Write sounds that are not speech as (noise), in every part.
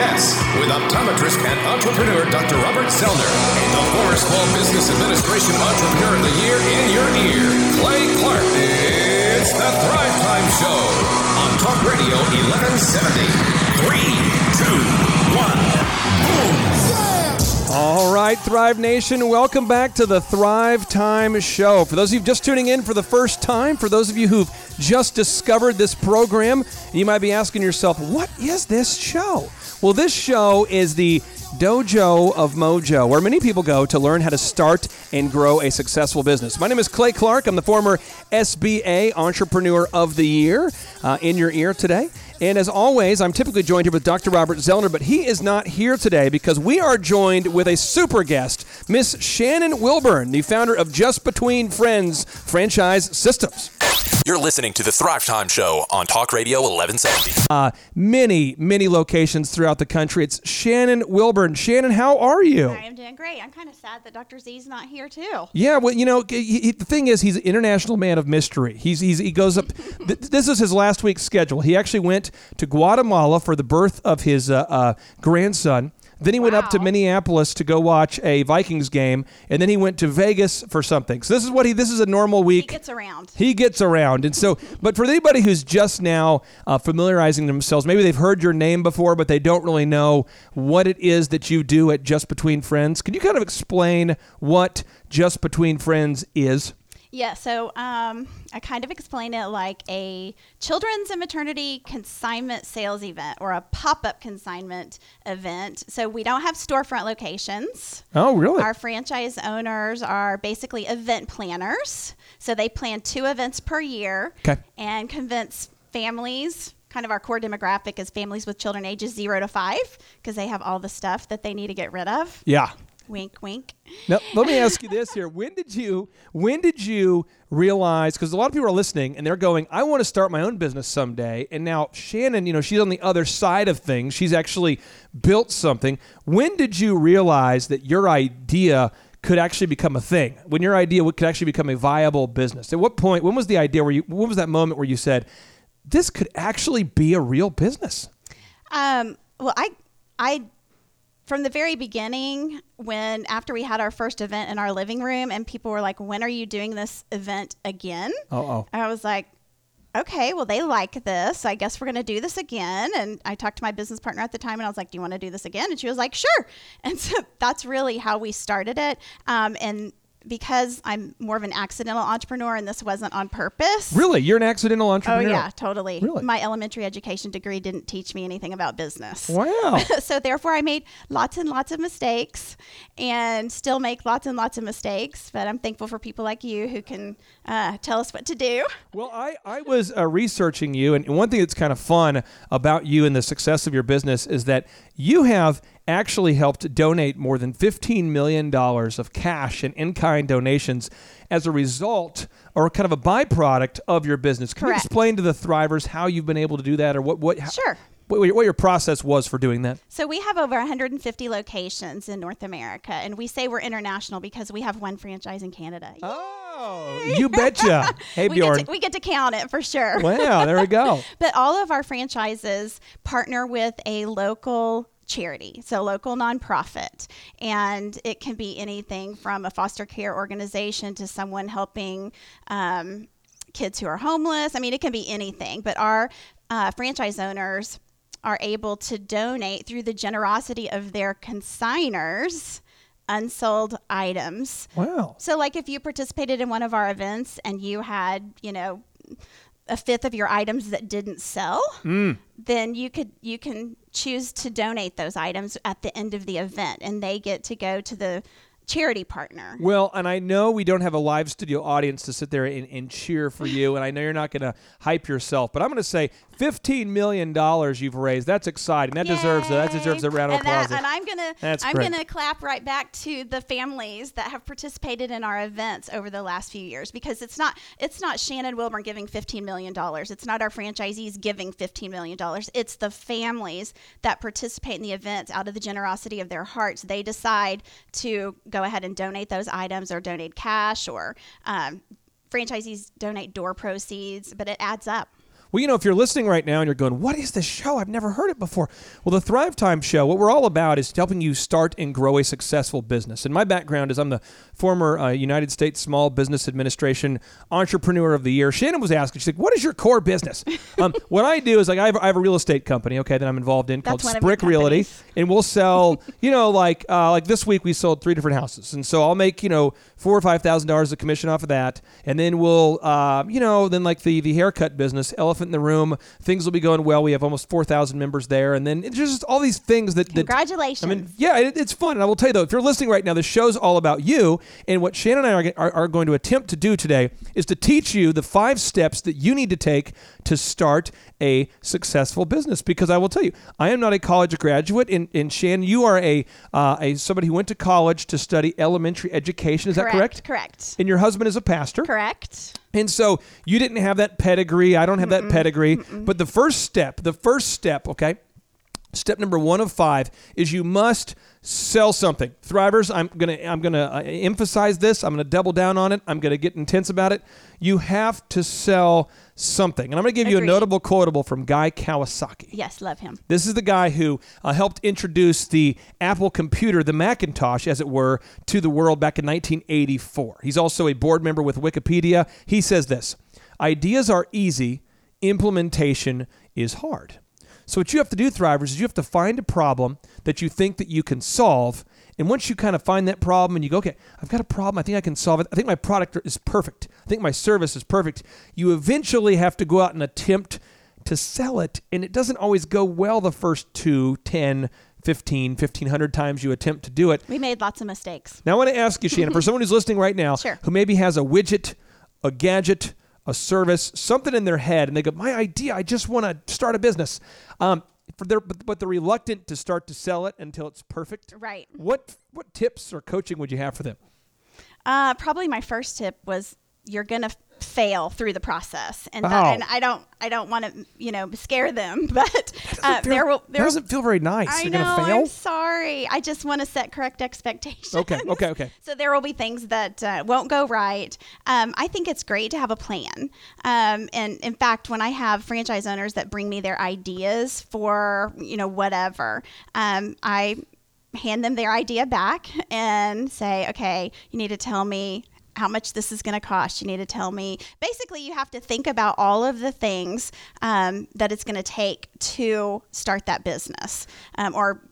BS with optometrist and entrepreneur Dr. Robert Zoellner and the former Small Business Administration Entrepreneur of the Year in your ear, Clay Clark. It's the Thrive Time Show on Talk Radio 1170. Three, two, one, boom. All right, Thrive Nation, welcome back to the Thrive Time Show. For those of you just tuning in for the first time, for those of you who've just discovered this program, you might be asking yourself, what is this show? Well, this show is the Dojo of Mojo, where many people go to learn how to start and grow a successful business. My name is Clay Clark. I'm the former SBA Entrepreneur of the Year uh, in your ear today. And as always, I'm typically joined here with Dr. Robert Zoellner, but he is not here today because we are joined with a super guest, Miss Shannon Wilburn, the founder of Just Between Friends Franchise Systems. You're listening to the Thrive Time Show on Talk Radio 1170. Uh, many, many locations throughout the country. It's Shannon Wilburn. Shannon, how are you? I am doing great. I'm kind of sad that Dr. Z's not here too. Yeah, well, you know, he, he- the thing is, he's an international man of mystery. He's, he's he goes up. (laughs) th- this is his last week's schedule. He actually went to Guatemala for the birth of his uh, uh, grandson. Then he went up to Minneapolis to go watch a Vikings game, and then he went to Vegas for something. So this is what he. This is a normal week. He gets around. He gets around, and so. But for anybody who's just now uh, familiarizing themselves, maybe they've heard your name before, but they don't really know what it is that you do at Just Between Friends. Can you kind of explain what Just Between Friends is? Yeah, so um, I kind of explain it like a children's and maternity consignment sales event or a pop up consignment event. So we don't have storefront locations. Oh, really? Our franchise owners are basically event planners. So they plan two events per year Okay. and convince families. Kind of our core demographic is families with children ages zero to five because they have all the stuff that they need to get rid of. yeah. Wink, wink. Now, let me ask you this here: (laughs) When did you when did you realize? Because a lot of people are listening and they're going, "I want to start my own business someday." And now Shannon, you know, she's on the other side of things. She's actually built something. When did you realize that your idea? Could actually become a thing. When your idea could actually become a viable business. At what point? When was the idea? Where you? When was that moment where you said, "This could actually be a real business"? Um, well, I, I, from the very beginning, when after we had our first event in our living room, and people were like, "When are you doing this event again?" Oh. I was like, "Okay, well, they like this. I guess we're going to do this again." And I talked to my business partner at the time, and I was like, "Do you want to do this again?" And she was like, "Sure." (laughs) And so that's really how we started it. Um, and because I'm more of an accidental entrepreneur, and this wasn't on purpose. Really, you're an accidental entrepreneur? Oh yeah, totally. Really? My elementary education degree didn't teach me anything about business. Wow. (laughs) so therefore I made lots and lots of mistakes and still make lots and lots of mistakes, but I'm thankful for people like you who can uh, tell us what to do. Well, I, I was uh, researching you, and one thing that's kind of fun about you and the success of your business is that you have actually helped donate more than $15 million of cash and in kind donations as a result or kind of a byproduct of your business. Can Correct. you explain to the Thrivers how you've been able to do that or what, what, Sure. what, your- what your process was for doing that? So we have over 150 locations in North America, and we say we're international because we have one franchise in Canada. Oh, you betcha. (laughs) Hey, we, Bjorn. get to, we get to count it for sure. wow, there we go. (laughs) But all of our franchises partner with a local charity, so local nonprofit. And it can be anything from a foster care organization to someone helping um, kids who are homeless. I mean, it can be anything. But our uh, franchise owners are able to donate through the generosity of their consigners unsold items. Wow. So, like if you participated in one of our events and you had, you know, a fifth of your items that didn't sell, mm. then you could you can choose to donate those items at the end of the event, and they get to go to the charity partner. Well, and I know we don't have a live studio audience to sit there and, and cheer for you, and I know you're not going to hype yourself, but I'm going to say $15 million you've raised. That's exciting. That deserves a, that deserves a round of and that- applause. and I'm gonna That's I'm great. gonna clap right back to the families that have participated in our events over the last few years because it's not it's not Shannon Wilburn giving 15 million dollars. It's not our franchisees giving 15 million dollars. It's the families that participate in the events out of the generosity of their hearts. They decide to go ahead and donate those items or donate cash or um, franchisees donate door proceeds, but it adds up. Well, you know, if you're listening right now and you're going, "What is this show? I've never heard it before." Well, the Thrive Time show, what we're all about is helping you start and grow a successful business. And my background is I'm the former uh, United States Small Business Administration Entrepreneur of the Year. Shannon was asking, she's like, "What is your core business?" (laughs) um, what I do is like I have, I have a real estate company, okay, that I'm involved in That's called Sprick Realty, and we'll sell, (laughs) you know, like uh, like this week we sold three different houses, and so I'll make you know four or five thousand dollars of commission off of that, and then we'll, uh, you know, then like the the haircut business, elephant in the room, things will be going well. We have almost four thousand members there, and then it's just all these things that. that Congratulations. I mean, yeah, it, it's fun. And I will tell you though, if you're listening right now, the show's all about you. And what Shannon and I are, are, are going to attempt to do today is to teach you the five steps that you need to take to start a successful business. Because I will tell you, I am not a college graduate. And, and Shannon, you are a uh, a somebody who went to college to study elementary education. Is that correct? Correct. And your husband is a pastor. Correct. And so you didn't have that pedigree. I don't have that pedigree. But the first step, the first step, okay, step number one of five is you must sell something. Thrivers, I'm gonna I'm gonna uh, emphasize this. I'm gonna double down on it. I'm gonna get intense about it. You have to sell something. And I'm gonna give you a notable quotable from Guy Kawasaki. Yes, love him. This is the guy who uh, helped introduce the Apple computer, the Macintosh, as it were, to the world back in 1984. He's also a board member with Wikipedia. He says this Ideas are easy, implementation is hard. So, what you have to do, Thrivers, is you have to find a problem that you think that you can solve. And once you kind of find that problem and you go, okay, I've got a problem. I think I can solve it. I think my product is perfect. I think my service is perfect. You eventually have to go out and attempt to sell it. And it doesn't always go well the first two, 10, 15, 1500 times you attempt to do it. We made lots of mistakes. Now, I want to ask you, Shannon, for (laughs) someone who's listening right now Sure. who maybe has a widget, a gadget, a service, something in their head, and they go, My idea, I just want to start a business. Um, for their, but, but they're reluctant to start to sell it until it's perfect. Right. What what tips or coaching would you have for them? Uh, probably my first tip was you're gonna fail through the process, and that, and I don't I don't want to you know scare them, (laughs) but uh, Feel- there will there doesn't feel very nice. I You're know. I'm sorry. I just want to set correct expectations. Okay, okay, okay. (laughs) So there will be things that uh, won't go right. Um, I think it's great to have a plan. Um, and in fact, when I have franchise owners that bring me their ideas for you know whatever, um, I hand them their idea back (laughs) and say, okay, you need to tell me how much this is going to cost. You need to tell me. Basically, you have to think about all of the things um, that it's going to take to start that business um, or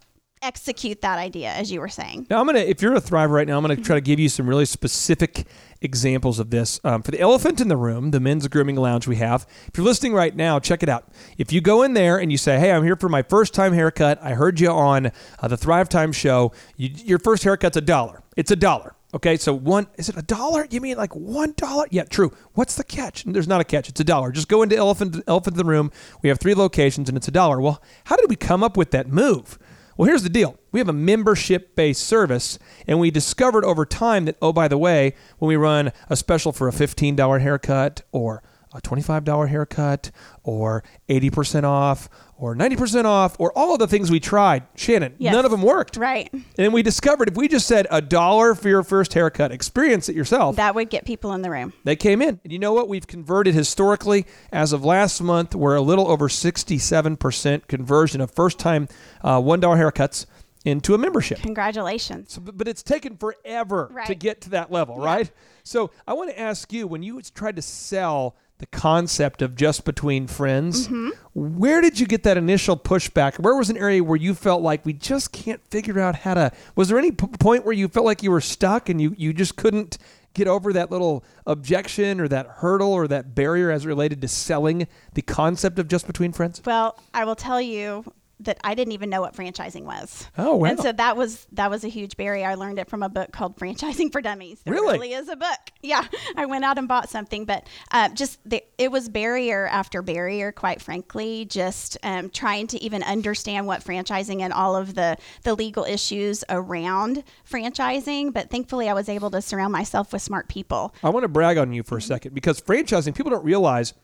execute that idea, as you were saying. Now I'm gonna, if you're a thriver right now, I'm gonna try to give you some really specific examples of this. Um, for the elephant in the room, the men's grooming lounge we have. If you're listening right now, check it out. If you go in there and you say, "Hey, I'm here for my first time haircut. I heard you on uh, the Thrive Time show. You, your first haircut's a dollar. It's a dollar." Okay, so one is it a dollar? You mean like one dollar? Yeah, true. What's the catch? There's not a catch. It's a dollar. Just go into elephant elephant in the room. We have three locations and it's a dollar. Well, how did we come up with that move? Well, here's the deal. We have a membership based service, and we discovered over time that, oh, by the way, when we run a special for a $15 haircut or a $25 haircut or 80% off or 90% off or all of the things we tried, Shannon, Yes. none of them worked. Right. And we discovered if we just said a dollar for your first haircut, experience it yourself. That would get people in the room. They came in. And you know what? We've converted historically. As of last month, we're a little over 67% conversion of first time uh, $1 haircuts into a membership. Congratulations. So, but but it's taken forever to get to that level, right? So I want to ask you when you tried to sell the concept of just between friends, Mm-hmm. where did you get that initial pushback? Where was an area where you felt like we just can't figure out how to? Was there any p- point where you felt like you were stuck and you, you just couldn't get over that little objection or that hurdle or that barrier as related to selling the concept of just between friends? Well, I will tell you that I didn't even know what franchising was. Oh, wow. And so that was that was a huge barrier. I learned it from a book called Franchising for Dummies. There Really? really is a book. Yeah, I went out and bought something, but uh, just the, it was barrier after barrier. Quite frankly, just um, trying to even understand what franchising and all of the the legal issues around franchising. But thankfully, I was able to surround myself with smart people. I want to brag on you for a second because franchising, people don't realize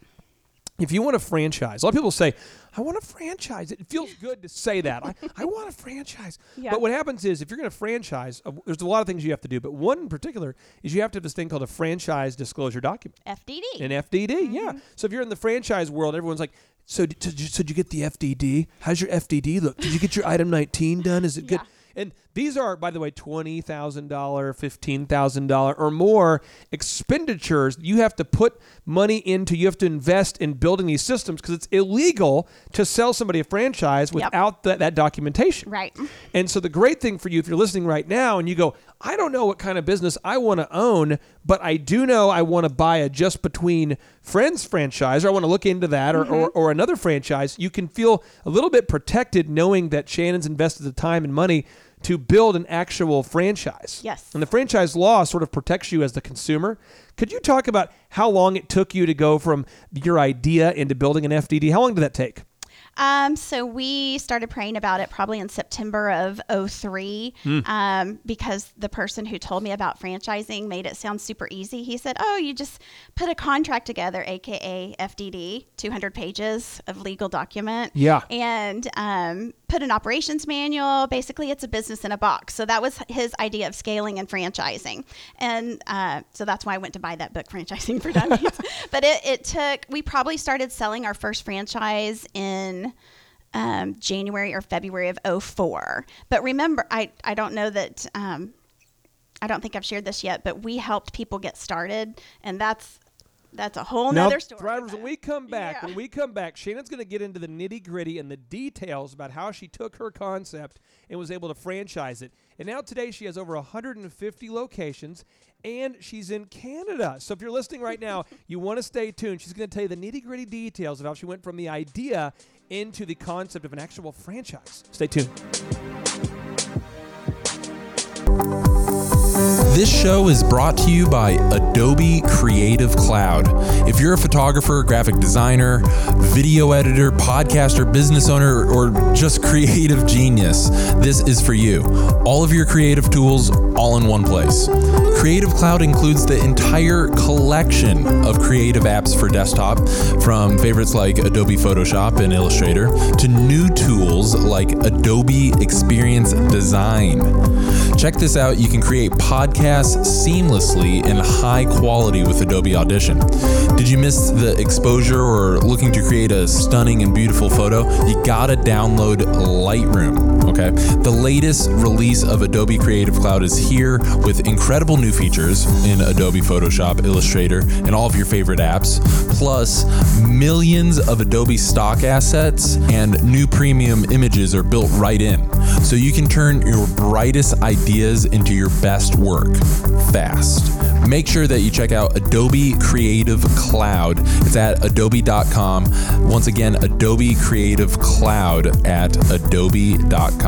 if you want a franchise, a lot of people say, I want a franchise. It feels (laughs) good to say that. I, I want a franchise. Yeah. But what happens is if you're going to franchise, uh, there's a lot of things you have to do. But one in particular is you have to have this thing called a franchise disclosure document. FDD. An FDD, yeah. So if you're in the franchise world, everyone's like, so did, did, you, so did you get the FDD? How's your FDD look? Did you get your item 19 done? Is it good? Yeah. And these are, by the way, twenty thousand dollar, fifteen thousand dollar, or more expenditures you have to put money into. You have to invest in building these systems because it's illegal to sell somebody a franchise Yep. without that, that documentation. Right. And so the great thing for you, if you're listening right now and you go, I don't know what kind of business I want to own, but I do know I want to buy a just between friends franchise, or I want to look into that, or, mm-hmm. or, or another franchise, you can feel a little bit protected knowing that Shannon's invested the time and money to build an actual franchise. Yes. And the franchise law sort of protects you as the consumer. Could you talk about how long it took you to go from your idea into building an FDD? How long did that take? Um, so we started praying about it probably in September of 03 Hmm. um, because the person who told me about franchising made it sound super easy. He said, Oh, you just put a contract together, AKA FDD, 200 pages of legal document. Yeah. And um, put an operations manual. Basically, it's a business in a box. So that was his idea of scaling and franchising. And uh, so that's why I went to buy that book, Franchising for Dummies. (laughs) but it, it took, we probably started selling our first franchise in um, January or February of 04. But remember, I, I don't know that, um, I don't think I've shared this yet, but we helped people get started. And that's, that's a whole Now, nother story. Thrivers, when we come back, Yeah. when we come back, Shannon's going to get into the nitty gritty and the details about how she took her concept and was able to franchise it. And now today she has over 150 locations and she's in Canada. So if you're listening right now, (laughs) you want to stay tuned. She's going to tell you the nitty gritty details of how she went from the idea into the concept of an actual franchise. Stay tuned. This show is brought to you by Adobe Creative Cloud. If you're a photographer, graphic designer, video editor, podcaster, business owner, or just (laughs) creative genius, this is for you. All of your creative tools all in one place. Creative Cloud includes the entire collection of creative apps for desktop, from favorites like Adobe Photoshop and Illustrator to new tools like Adobe Experience Design. Check this out. You can create podcasts seamlessly and high quality with Adobe Audition. Did you miss the exposure or looking to create a stunning and beautiful photo? You gotta download Lightroom. Okay. The latest release of Adobe Creative Cloud is here with incredible new features in Adobe Photoshop, Illustrator, and all of your favorite apps, plus millions of Adobe stock assets and new premium images are built right in. So you can turn your brightest ideas into your best work fast. Make sure that you check out Adobe Creative Cloud. It's at adobe.com. Once again, Adobe Creative Cloud at adobe.com.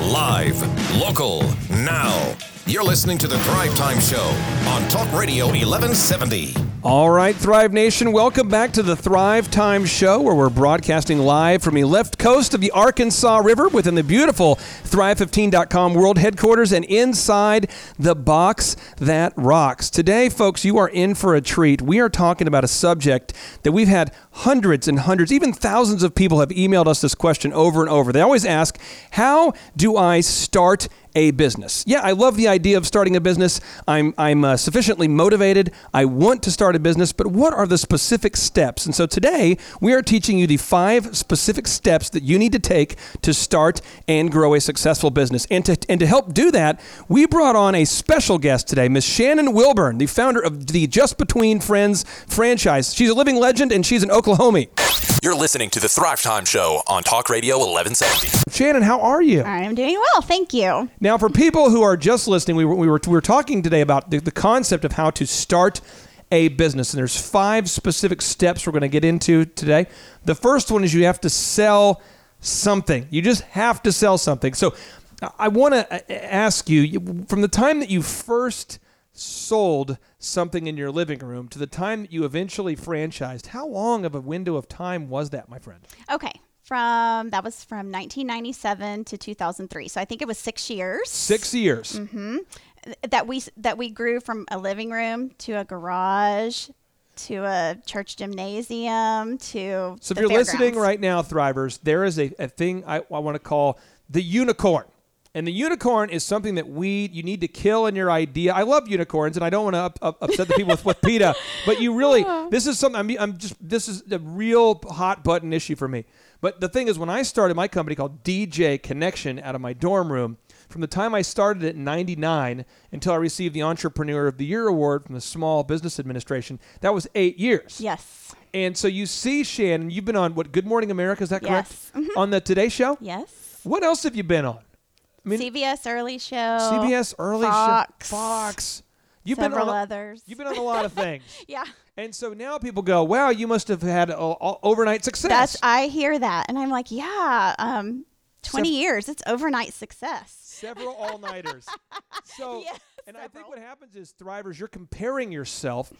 Live, local, now. You're listening to the Thrive Time Show on Talk Radio 1170. All right, Thrive Nation, welcome back to the Thrive Time Show, where we're broadcasting live from the left coast of the Arkansas River within the beautiful Thrive15.com world headquarters and inside the box that rocks. Today, folks, you are in for a treat. We are talking about a subject that we've had hundreds and hundreds, even thousands of people have emailed us this question over and over. They always ask, How do I start a business. Yeah, I love the idea of starting a business. I'm I'm uh, sufficiently motivated. I want to start a business, but what are the specific steps? And so today we are teaching you the five specific steps that you need to take to start and grow a successful business. And to and to help do that, we brought on a special guest today, Miss Shannon Wilburn, the founder of the Just Between Friends franchise. She's a living legend and she's an Oklahoma. You're listening to the Thrive Time Show on Talk Radio 1170. Shannon, how are you? I am doing well. Thank you. Now, for people who are just listening, we were, we were, we were talking today about the, the concept of how to start a business. And there's five specific steps we're going to get into today. The first one is you have to sell something. You just have to sell something. So I want to uh, ask you you- from the time that you first sold something in your living room to the time that you eventually franchised, how long of a window of time was that, my friend? Okay. From that was from 1997 to 2003. So I think it was six years. Six years. Mhm. that we that we grew from a living room to a garage to a church gymnasium to So if you're listening right now, Thrivers, there is a, a thing I, I want to call the unicorn. And the unicorn is something that we you need to kill in your idea. I love unicorns, and I don't want to up, up, upset the people with, with PETA, (laughs) but you really this is something. I'm, I'm just this is a real hot button issue for me. But the thing is, when I started my company called DJ Connection out of my dorm room, from the time I started it in '99 until I received the Entrepreneur of the Year award from the Small Business Administration, that was eight years. yes, And so you see, Shannon, you've been on what Good Morning America, is that correct? Yes. Mhm. On the Today Show? yes, What else have you been on? I mean, CBS Early Show, CBS Early Fox, Show, Fox. You've been several on a, others. You've been on a lot of things. (laughs) yeah. And so now people go, "Wow, you must have had a, a- overnight success." That's I hear that, and I'm like, yeah, um, 20 Sev- years, it's overnight success. several all-nighters. (laughs) So, Yes, and I think what happens is thrivers, you're comparing yourself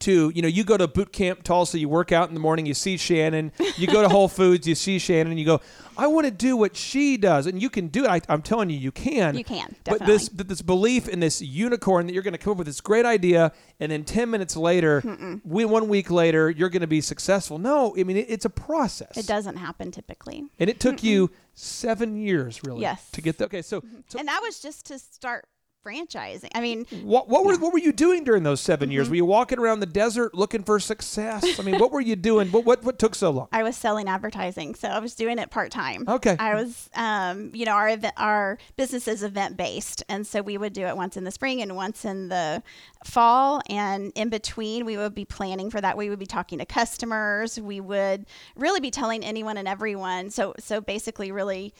to, you know, you go to boot camp Tulsa, you work out in the morning, you see Shannon, you go to Whole Foods, you see Shannon, you go, I want to do what she does, and you can do it. I, I'm telling you, you can. You can, But this, definitely. but this belief in this unicorn that you're going to come up with this great idea, and then 10 minutes later, we, one week later, you're going to be successful. No, I mean it, it's a process. It doesn't happen typically. And it took you seven years, really, Yes. to get the. Okay, so, mm-hmm. so and that was just to start franchising. I mean, what, what were what were you doing during those 7 Mm-hmm. years? Were you walking around the desert looking for success? I mean, what were you doing? What what, what took so long? I was selling advertising, so I was doing it part time. Okay. I was, um, you know, our event, our business is event based, and so we would do it once in the spring and once in the fall, and in between, we would be planning for that. We would be talking to customers. We would really be telling anyone and everyone. So, so basically, really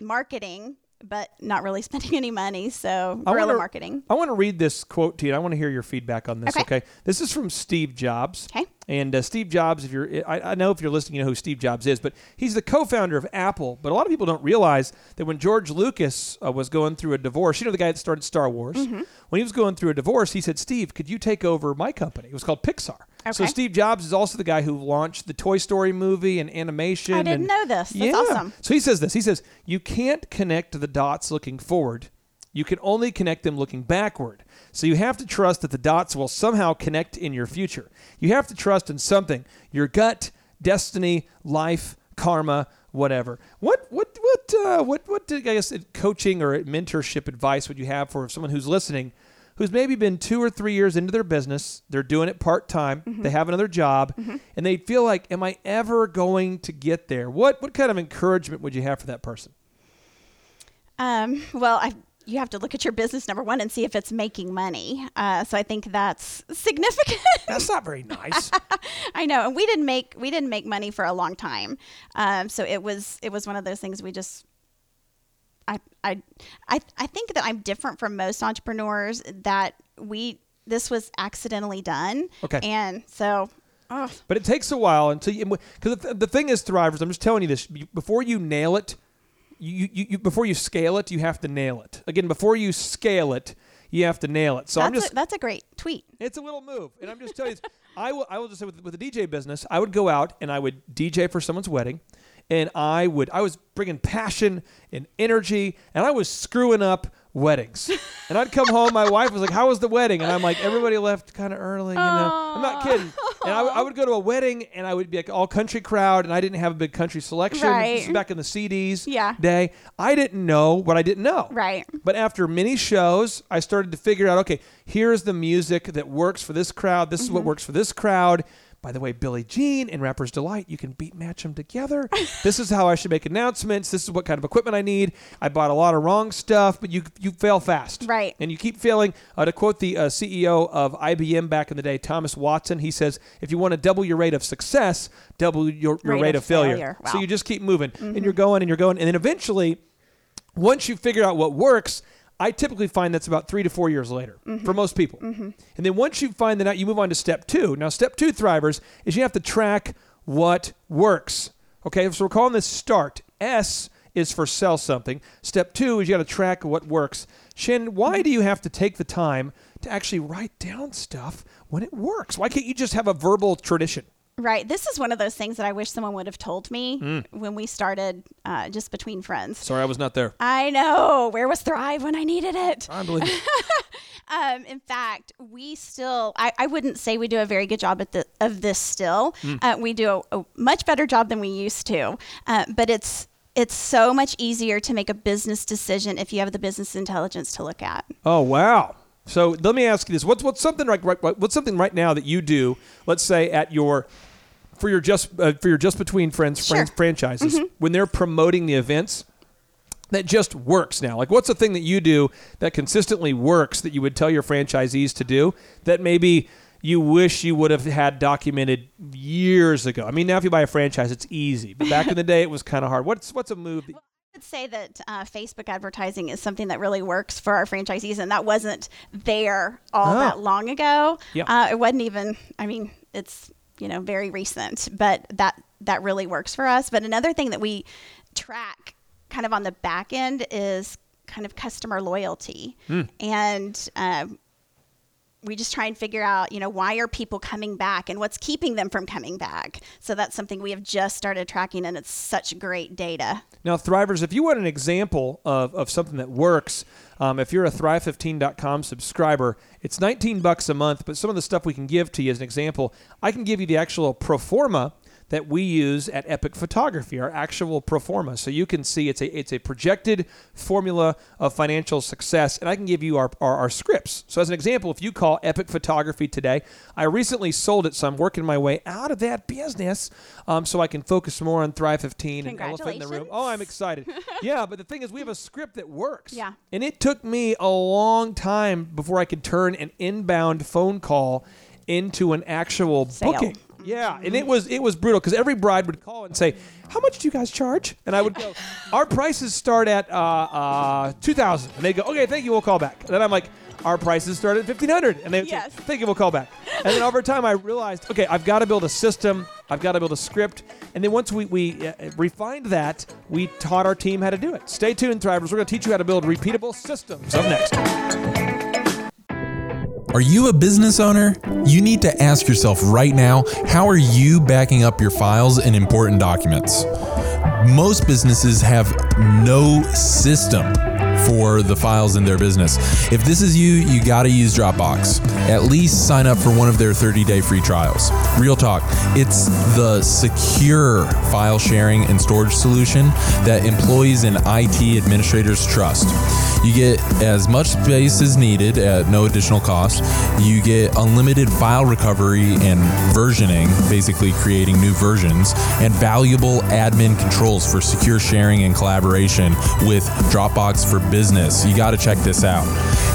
marketing, but not really (laughs) spending any money. So, I guerrilla wanna- marketing. I want to read this quote to you. I want to hear your feedback on this. Okay, Okay. this is from Steve Jobs. Okay. And uh, Steve Jobs, if you're, I, I know if you're listening, you know who Steve Jobs is, but he's the co-founder of Apple. But a lot of people don't realize that when George Lucas uh, was going through a divorce, you know the guy that started Star Wars. Mm-hmm. When he was going through a divorce, he said, "Steve, could you take over my company?" It was called Pixar. So Steve Jobs is also the guy who launched the Toy Story movie and animation. I didn't and- know this. That's yeah. awesome. So he says this. He says you can't connect the dots looking forward. You can only connect them looking backward. So you have to trust that the dots will somehow connect in your future. You have to trust in something, your gut, destiny, life, karma, whatever. What what what uh, what what I guess coaching or mentorship advice would you have for someone who's listening? Who's maybe been two or three years into their business, they're doing it part time, they have another job, and they feel like, "Am I ever going to get there?" What what kind of encouragement would you have for that person? Um, well, I, you have to look at your business number one and see if it's making money. Uh, so I think that's significant. (laughs) That's not very nice. (laughs) I know, and we didn't make we didn't make money for a long time. Um, so it was it was one of those things we just. I, I I I think that I'm different from most entrepreneurs that we this was accidentally done. Okay. And so, oh, But it takes a while until you. Because the, the thing is, thrivers. I'm just telling you this. Before you nail it, you, you, you before you scale it, you have to nail it. Again, before you scale it, you have to nail it. So that's I'm just. a, that's a great tweet. It's a little move, and I'm just telling you. (laughs) I will. I will just say with, with the DJ business, I would go out and I would DJ for someone's wedding, and I would. I was bringing passion and energy, and I was screwing up weddings. (laughs) And I'd come home. My wife was like, "How was the wedding?" And I'm like, "Everybody left kind of early, you know." I'm not kidding. And I, would- I would go to a wedding, and I would be like all country crowd, and I didn't have a big country selection. Right. This is back in the CDs Yeah. day. I didn't know what I didn't know. Right. But after many shows, I started to figure out okay, here's the music that works for this crowd. This is Mm-hmm. what works for this crowd. By the way, Billie Jean and Rapper's Delight, you can beat match them together. (laughs) this is how I should make announcements. This is what kind of equipment I need. I bought a lot of wrong stuff, but you you fail fast. Right. And you keep failing. Uh, to quote the uh, CEO of IBM back in the day, Thomas Watson, he says, if you want to double your rate of success, double your, your Rate rate, of of failure. failure. So you just keep moving and you're going and you're going. And then eventually, once you figure out what works, I typically find that's about three to four years later mm-hmm. for most people. Mm-hmm. And then once you find that out, you move on to step two. Now, step two, thrivers, is you have to track what works. Okay, so we're calling this start. S is for sell something. Step two is you got to track what works. Shannon, why do you have to take the time to actually write down stuff when it works? Why can't you just have a verbal tradition? Right. This is one of those things that I wish someone would have told me Mm. when we started uh, just between friends. Sorry, I was not there. I know. Where was Thrive when I needed it? I believe. (laughs) Um, in fact, we still, I, I wouldn't say we do a very good job at the, of this still. Hmm. Uh, we do a, a much better job than we used to. Uh, but it's, it's so much easier to make a business decision if you have the business intelligence to look at. Oh wow! So let me ask you this: what's what's something right, right what's something right now that you do? Let's say at your for your just uh, for your just between friends Sure. friends franchises when they're promoting the events that just works now. Like what's the thing that you do that consistently works that you would tell your franchisees to do that maybe you wish you would have had documented years ago. I mean, now if you buy a franchise, it's easy, but back in the (laughs) day, it was kind of hard. What's what's a move? That, would say that uh, Facebook advertising is something that really works for our franchisees, and that wasn't there all Oh. that long ago. Yeah. Uh, it wasn't even. I mean, it's you know very recent, but that that really works for us. But another thing that we track kind of on the back end is kind of customer loyalty, and um, we just try and figure out, you know, why are people coming back and what's keeping them from coming back. So that's something we have just started tracking, and it's such great data. Now, Thrivers, if you want an example of, of something that works, um, if you're a Thrive15.com subscriber, it's 19 bucks a month, but some of the stuff we can give to you as an example, I can give you the actual pro forma that we use at Epic Photography, our actual pro forma. So you can see it's a it's a projected formula of financial success, and I can give you our, our, our scripts. So as an example, if you call Epic Photography today, I recently sold it, so I'm working my way out of that business, um, so I can focus more on Thrive 15 and Elephant in the Room. Oh, I'm excited. (laughs) yeah, but the thing is, we have a script that works. Yeah. And it took me a long time before I could turn an inbound phone call into an actual Sale. booking. Yeah, and it was it was brutal because every bride would call and say, "How much do you guys charge?" And I would go, (laughs) "Our prices start at uh, uh, two thousand. And they go, "Okay, thank you, we'll call back." And then I'm like, "Our prices start at fifteen hundred. And they would Yes. say, "Thank you, we'll call back." And then over time, I realized, okay, I've got to build a system. I've got to build a script. And then once we we uh, refined that, we taught our team how to do it. Stay tuned, Thrivers. We're going to teach you how to build repeatable systems. Up next. Are you a business owner? You need to ask yourself right now how are you backing up your files and important documents? Most businesses have no system for the files in their business. If this is you, you got to use Dropbox. At least sign up for one of their 30 day free trials. Real talk, it's the secure file sharing and storage solution that employees and IT administrators trust. You get as much space as needed at no additional cost. You get unlimited file recovery and versioning, basically creating new versions, and valuable admin controls for secure sharing and collaboration with Dropbox for Business. You got to check this out.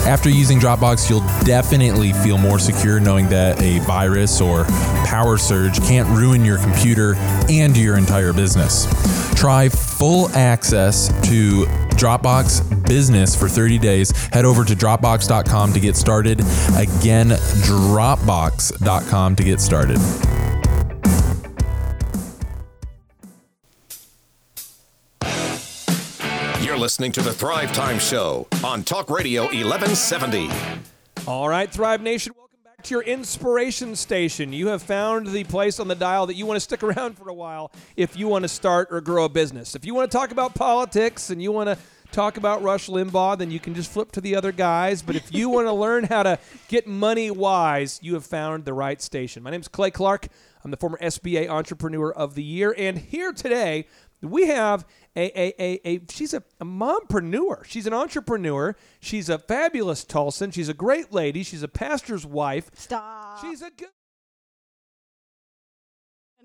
After using Dropbox, you'll definitely feel more secure knowing that a virus or power surge can't ruin your computer and your entire business. Try full access to Dropbox Business for 30 days. Head over to Dropbox.com to get started. Again, Dropbox.com to get started. Listening to the Thrive Time Show on Talk Radio 1170. All right, Thrive Nation, welcome back to your inspiration station. You have found the place on the dial that you want to stick (laughs) around for a while if you want to start or grow a business. If you want to talk about politics and you want to talk about Rush Limbaugh, then you can just flip to the other guys. But if you want to learn how to get money wise, you have found the right station. My name is Clay Clark. I'm the former SBA Entrepreneur of the Year. And here today, we have a, a, a, a she's a, a mompreneur. She's an entrepreneur. She's a fabulous Tulsan. She's a great lady. She's a pastor's wife. Stop. She's a good.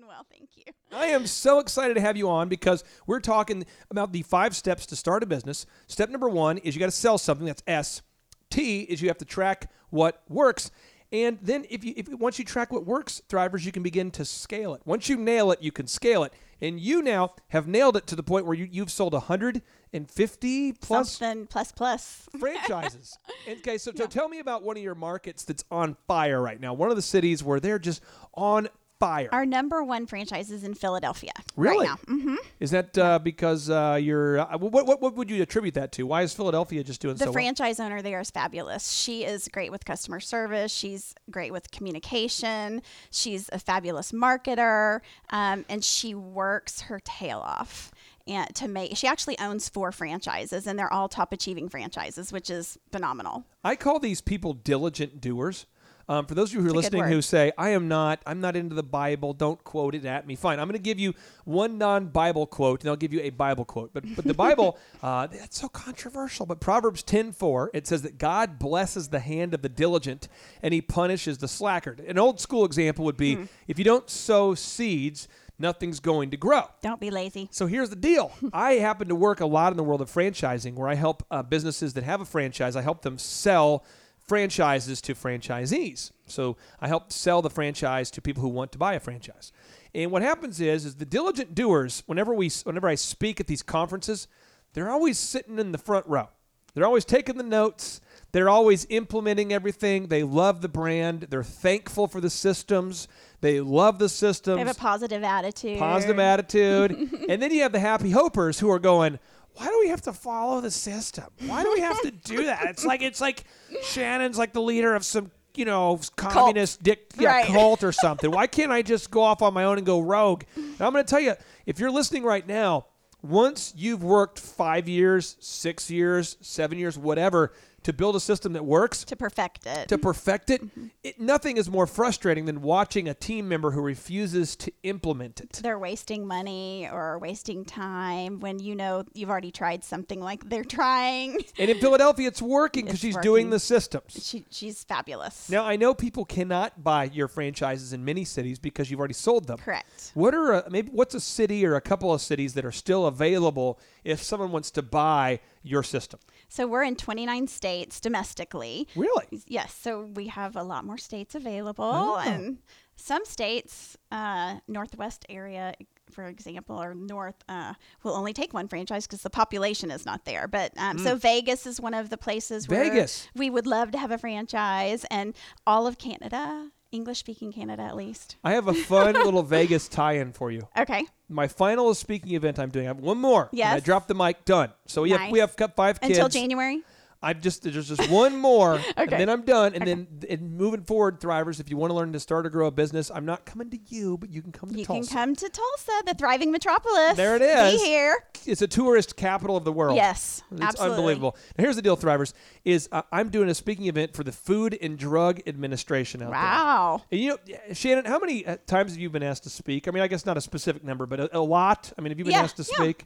well, thank you. (laughs) I am so excited to have you on because we're talking about the five steps to start a business. Step number one is you got to sell something. That's S. T is you have to track what works. And then if you if once you track what works, thrivers, you can begin to scale it. Once you nail it, you can scale it. And you now have nailed it to the point where you, you've sold 150 plus Something plus plus. (laughs) franchises. okay, so, so tell me about one of your markets that's on fire right now. One of the cities where they're just on fire. Our number one franchise is in Philadelphia. Really? Right now. hmm Is that uh, because uh, you're? Uh, what, what what would you attribute that to? Why is Philadelphia just doing The so well? franchise owner there is fabulous. She is great with customer service. She's great with communication. She's a fabulous marketer, um, and she works her tail off. And to make, she actually owns four franchises, and they're all top achieving franchises, which is phenomenal. I call these people diligent doers. Um, for those of you who are listening who say, I am not, I'm not into the Bible, don't quote it at me. Fine. I'm going to give you one non Bible quote and I'll give you a Bible quote. But, but the (laughs) Bible, uh, that's so controversial. But Proverbs 10 4, it says that God blesses the hand of the diligent and he punishes the slackard. An old school example would be Hmm. if you don't sow seeds, nothing's going to grow. Don't be lazy. So here's the deal. (laughs) I happen to work a lot in the world of franchising where I help uh, businesses that have a franchise, I help them sell franchises to franchisees. So I help sell the franchise to people who want to buy a franchise. And what happens is is the diligent doers, whenever we whenever I speak at these conferences, they're always sitting in the front row. They're always taking the notes. They're always implementing everything. They love the brand. They're thankful for the systems. They love the systems They have a positive attitude. positive attitude. (laughs) and then you have the happy hopers who are going, why do we have to follow the system? Why do we have to do that? It's like it's like Shannon's like the leader of some you know communist dick yeah, Right. cult or something. Why can't I just go off on my own and go rogue? And I'm going to tell you, if you're listening right now, once you've worked five years, six years, seven years, whatever, to build a system that works, to perfect it. to perfect it, mm-hmm. it, nothing is more frustrating than watching a team member who refuses to implement it. they're wasting money or wasting time when you know you've already tried something like they're trying. And in Philadelphia, it's working because she's doing the systems. She, she's fabulous. Now, I know people cannot buy your franchises in many cities because you've already sold them. Correct. What are a, maybe what's a city or a couple of cities that are still available if someone wants to buy your system? So we're in 29 states domestically. Really? Yes, so we have a lot more states available, Oh. and some states, uh, Northwest area, for example, or North, uh, will only take one franchise because the population is not there. But um, so Vegas is one of the places where Hmm. Vegas. we would love to have a franchise, and all of Canada, English speaking Canada at least. I have a fun (laughs) little Vegas tie-in for you. Okay. My final speaking event I'm doing. I have one more. and I Yes. dropped the mic. Done. So we have we have five kids Until January. I've just there's just one more, (laughs) and then I'm done. And then and moving forward, Thrivers, if you want to learn to start or grow a business, I'm not coming to you, but you can come to You Tulsa. can come to Tulsa, the thriving metropolis. There it is. Be here. it's a tourist capital of the world. Yes, It's absolutely. unbelievable. Now, here's the deal, Thrivers, is uh, I'm doing a speaking event for the Food and Drug Administration out there. Wow. And you know, Shannon, how many uh, times have you been asked to speak? I mean, I guess not a specific number, but a, a lot. I mean, have you been Yeah, asked to yeah. speak?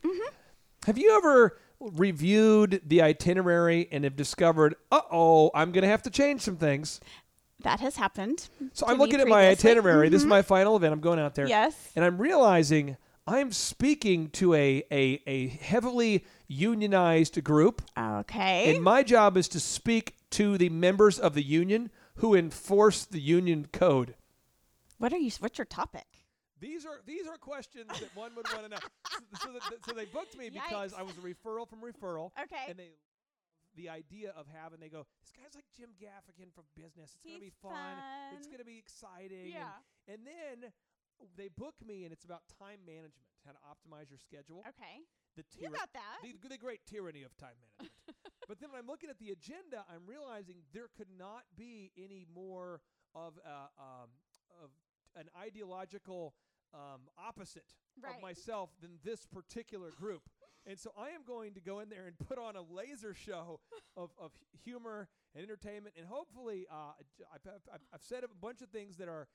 Have you ever reviewed the itinerary and have discovered, uh oh, I'm going to have to change some things? That has happened. So I'm looking at my itinerary. This is my final event. I'm going out there. Yes. And I'm realizing I'm speaking to a, a, a heavily unionized group. Okay. And my job is to speak to the members of the union who enforce the union code. what are you? What's your topic? These are these are questions that one would want to know. (laughs) So, so, that, so they booked me because Yikes. I was a referral from referral. Okay. And they the idea of having they go, this guy's like Jim Gaffigan from business. It's gonna be He's fun. It's gonna be exciting. Yeah. And, and then they book me and it's about time management, how to optimize your schedule. Okay. The You tyra- got that. the, the great tyranny of time management. (laughs) but then when I'm looking at the agenda, I'm realizing there could not be any more of a, um, of an ideological um, opposite Right. of myself than this particular group. and so I am going to go in there and put on a laser show of, of humor and entertainment, and hopefully, uh, I've, I've, I've said a bunch of things that are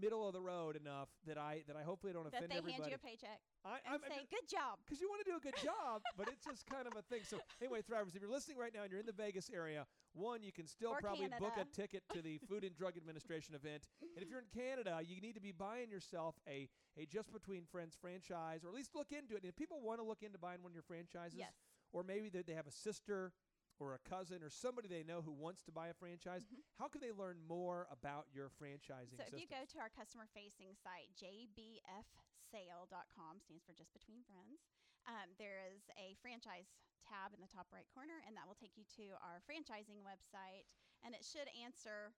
middle of the road enough that I that I hopefully don't That offend they everybody. hand you a paycheck I, and I'm, I'm say, "Good job." because you want to do a good job, but it's just kind of a thing. So (laughs) anyway, Thrivers, if you're listening right now and you're in the Vegas area, one, you can still Or probably book a ticket to the (laughs) Food and Drug Administration event. And if you're in Canada, you need to be buying yourself a a Just Between Friends franchise, or at least look into it. And if people want to look into buying one of your franchises, Yes. or maybe they, they have a sister or a cousin or somebody they know who wants to buy a franchise, how can they learn more about your franchising Mm-hmm. So if you go to our customer facing site, jbfsale.com, stands for Just Between Friends, um, there is a franchise tab in the top right corner, and that will take you to our franchising website. And it should answer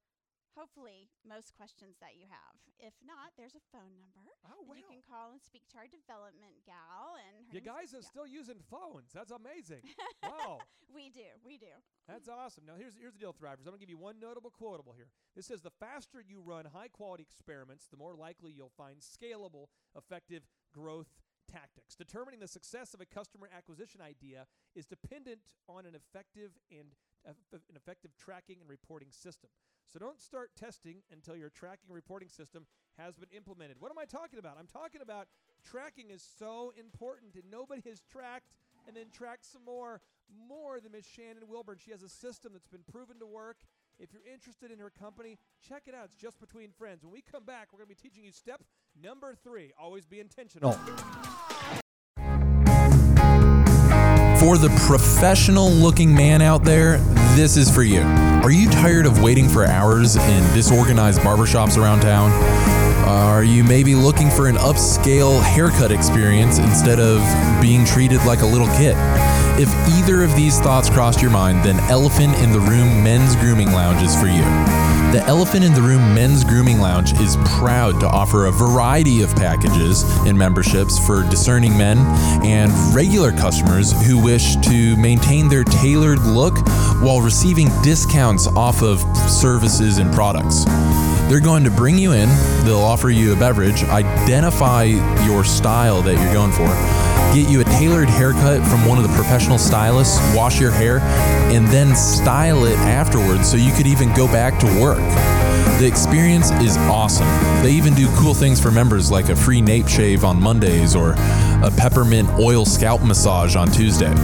hopefully most questions that you have. If not, there's a phone number Oh, that you can call and speak to our development gal. And her You guys are still using phones. That's amazing. (laughs) wow. we do, we do. That's awesome. Now here's here's the deal, Thrivers. I'm gonna give you one notable quotable here. This says the faster you run high quality experiments, the more likely you'll find scalable, effective growth tactics. Determining the success of a customer acquisition idea is dependent on an effective and uh, eff- an effective tracking and reporting system. So don't start testing until your tracking reporting system has been implemented. What am I talking about? I'm talking about tracking is so important, and nobody has tracked and then tracked some more more than Miss Shannon Wilburn. She has a system that's been proven to work. If you're interested in her company, check it out. It's just between friends. When we come back, we're going to be teaching you step number three. Always be intentional. For the professional looking man out there, this is for you. Are you tired of waiting for hours in disorganized barbershops around town? Are you maybe looking for an upscale haircut experience instead of being treated like a little kid? If either of these thoughts crossed your mind, then Elephant in the Room Men's Grooming Lounge is for you. The Elephant in the Room Men's Grooming Lounge is proud to offer a variety of packages and memberships for discerning men and regular customers who wish to maintain their tailored look while receiving discounts off of services and products. They're going to bring you in, they'll offer you a beverage, identify your style that you're going for, get you a tailored haircut from one of the professional stylists, wash your hair, and then style it afterwards so you could even go back to work. The experience is awesome. They even do cool things for members like a free nape shave on Mondays or a peppermint oil scalp massage on Tuesday.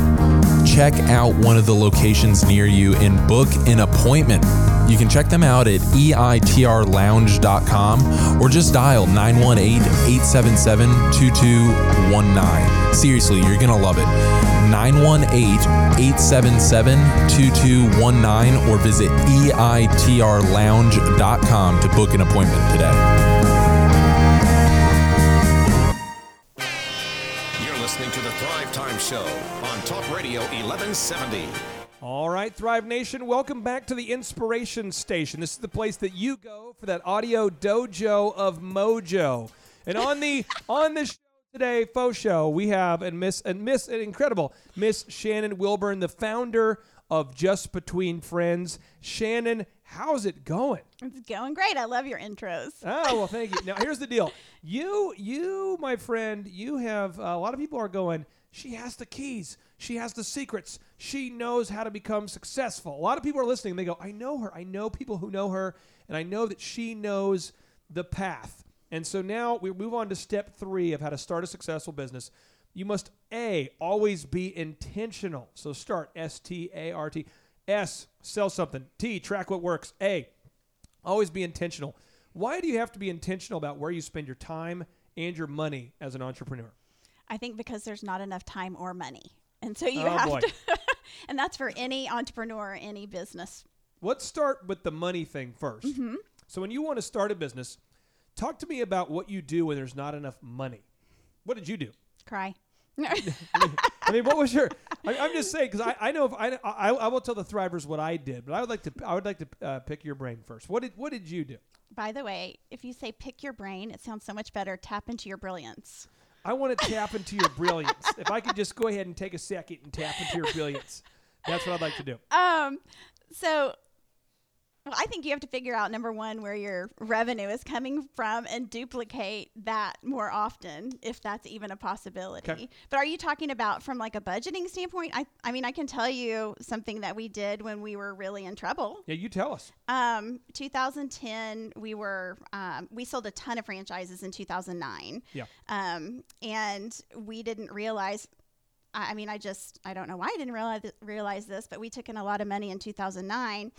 Check out one of the locations near you and book an appointment. You can check them out at eitrlounge.com or just dial 918 877 2219. Seriously, you're going to love it. 918 877 2219 or visit eitrlounge.com to book an appointment today. You're listening to the Thrive Time Show on Talk Radio 1170. All right, Thrive Nation, welcome back to the Inspiration Station. This is the place that you go for that audio dojo of mojo. And on the (laughs) on the show today, faux show, we have and Miss and Miss an incredible Miss Shannon Wilburn, the founder of Just Between Friends. Shannon, how's it going? It's going great. I love your intros. Oh well, thank you. Now here's the deal. You, you, my friend, you have a lot of people are going. She has the keys. She has the secrets. She knows how to become successful. A lot of people are listening. And they go, I know her. I know people who know her, and I know that she knows the path. And so now we move on to step three of how to start a successful business. You must a always be intentional. So start S T A R T. S sell something. T track what works. A Always be intentional. Why do you have to be intentional about where you spend your time and your money as an entrepreneur? I think because there's not enough time or money. And so you Oh, have boy. to, (laughs) and that's for any entrepreneur, any business. Let's start with the money thing 1st Mm-hmm. So, when you want to start a business, talk to me about what you do when there's not enough money. What did you do? Cry. (laughs) I mean, what was your? I, I'm just saying because I, I know if I, I I will tell the thrivers what I did, but I would like to I would like to uh, pick your brain first. What did what did you do? By the way, if you say pick your brain, it sounds so much better. Tap into your brilliance. I want to tap into your brilliance. If I could just go ahead and take a second and tap into your brilliance, that's what I'd like to do. Um, so well, I think you have to figure out number one where your revenue is coming from and duplicate that more often if that's even a possibility. Okay. But are you talking about from like a budgeting standpoint? I I mean I can tell you something that we did when we were really in trouble. Yeah, you tell us. Um, 2010, we were um, we sold a ton of franchises in 2009. Yeah. Um, and we didn't realize. I I mean, I just I don't know why I didn't realize realize this, but we took in a lot of money in 2009,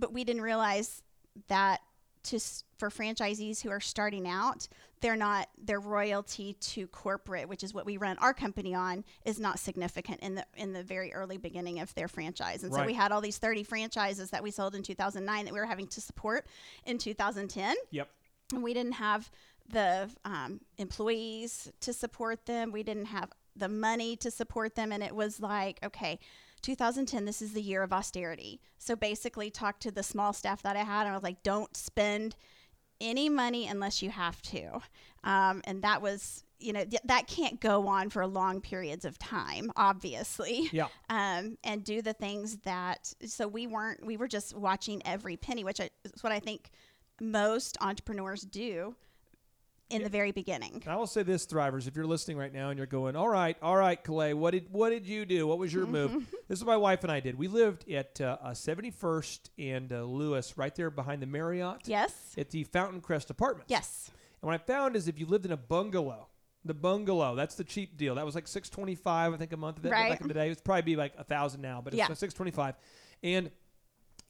but we didn't realize that to for franchisees who are starting out, they're not their royalty to corporate, which is what we run our company on, is not significant in the in the very early beginning of their franchise. And so we had all these 30 franchises that we sold in 2009 that we were having to support in 2010 Yep. and we didn't have the um, employees to support them. We didn't have the money to support them, and it was like, okay, 2010, this is the year of austerity. So basically, talked to the small staff that I had, and I was like, don't spend any money unless you have to. Um, and that was, you know, th- that can't go on for long periods of time, obviously. Yeah. Um, and do the things that, so we weren't, we were just watching every penny, which I, is what I think most entrepreneurs do in the very beginning. I will say this, Thrivers, if you're listening right now and you're going, all right, all right, Clay, what did what did you do? What was your move? (laughs) This is what my wife and I did. We lived at uh, uh, 71st and uh, Lewis, right there behind the Marriott. Yes. At the Fountain Crest Apartments. Yes. And what I found is if you lived in a bungalow, the bungalow, that's the cheap deal. That was like six twenty five, I think, a month. of That, Right. Back in the day, it would probably be like a thousand now, but Yeah. it's twenty five. And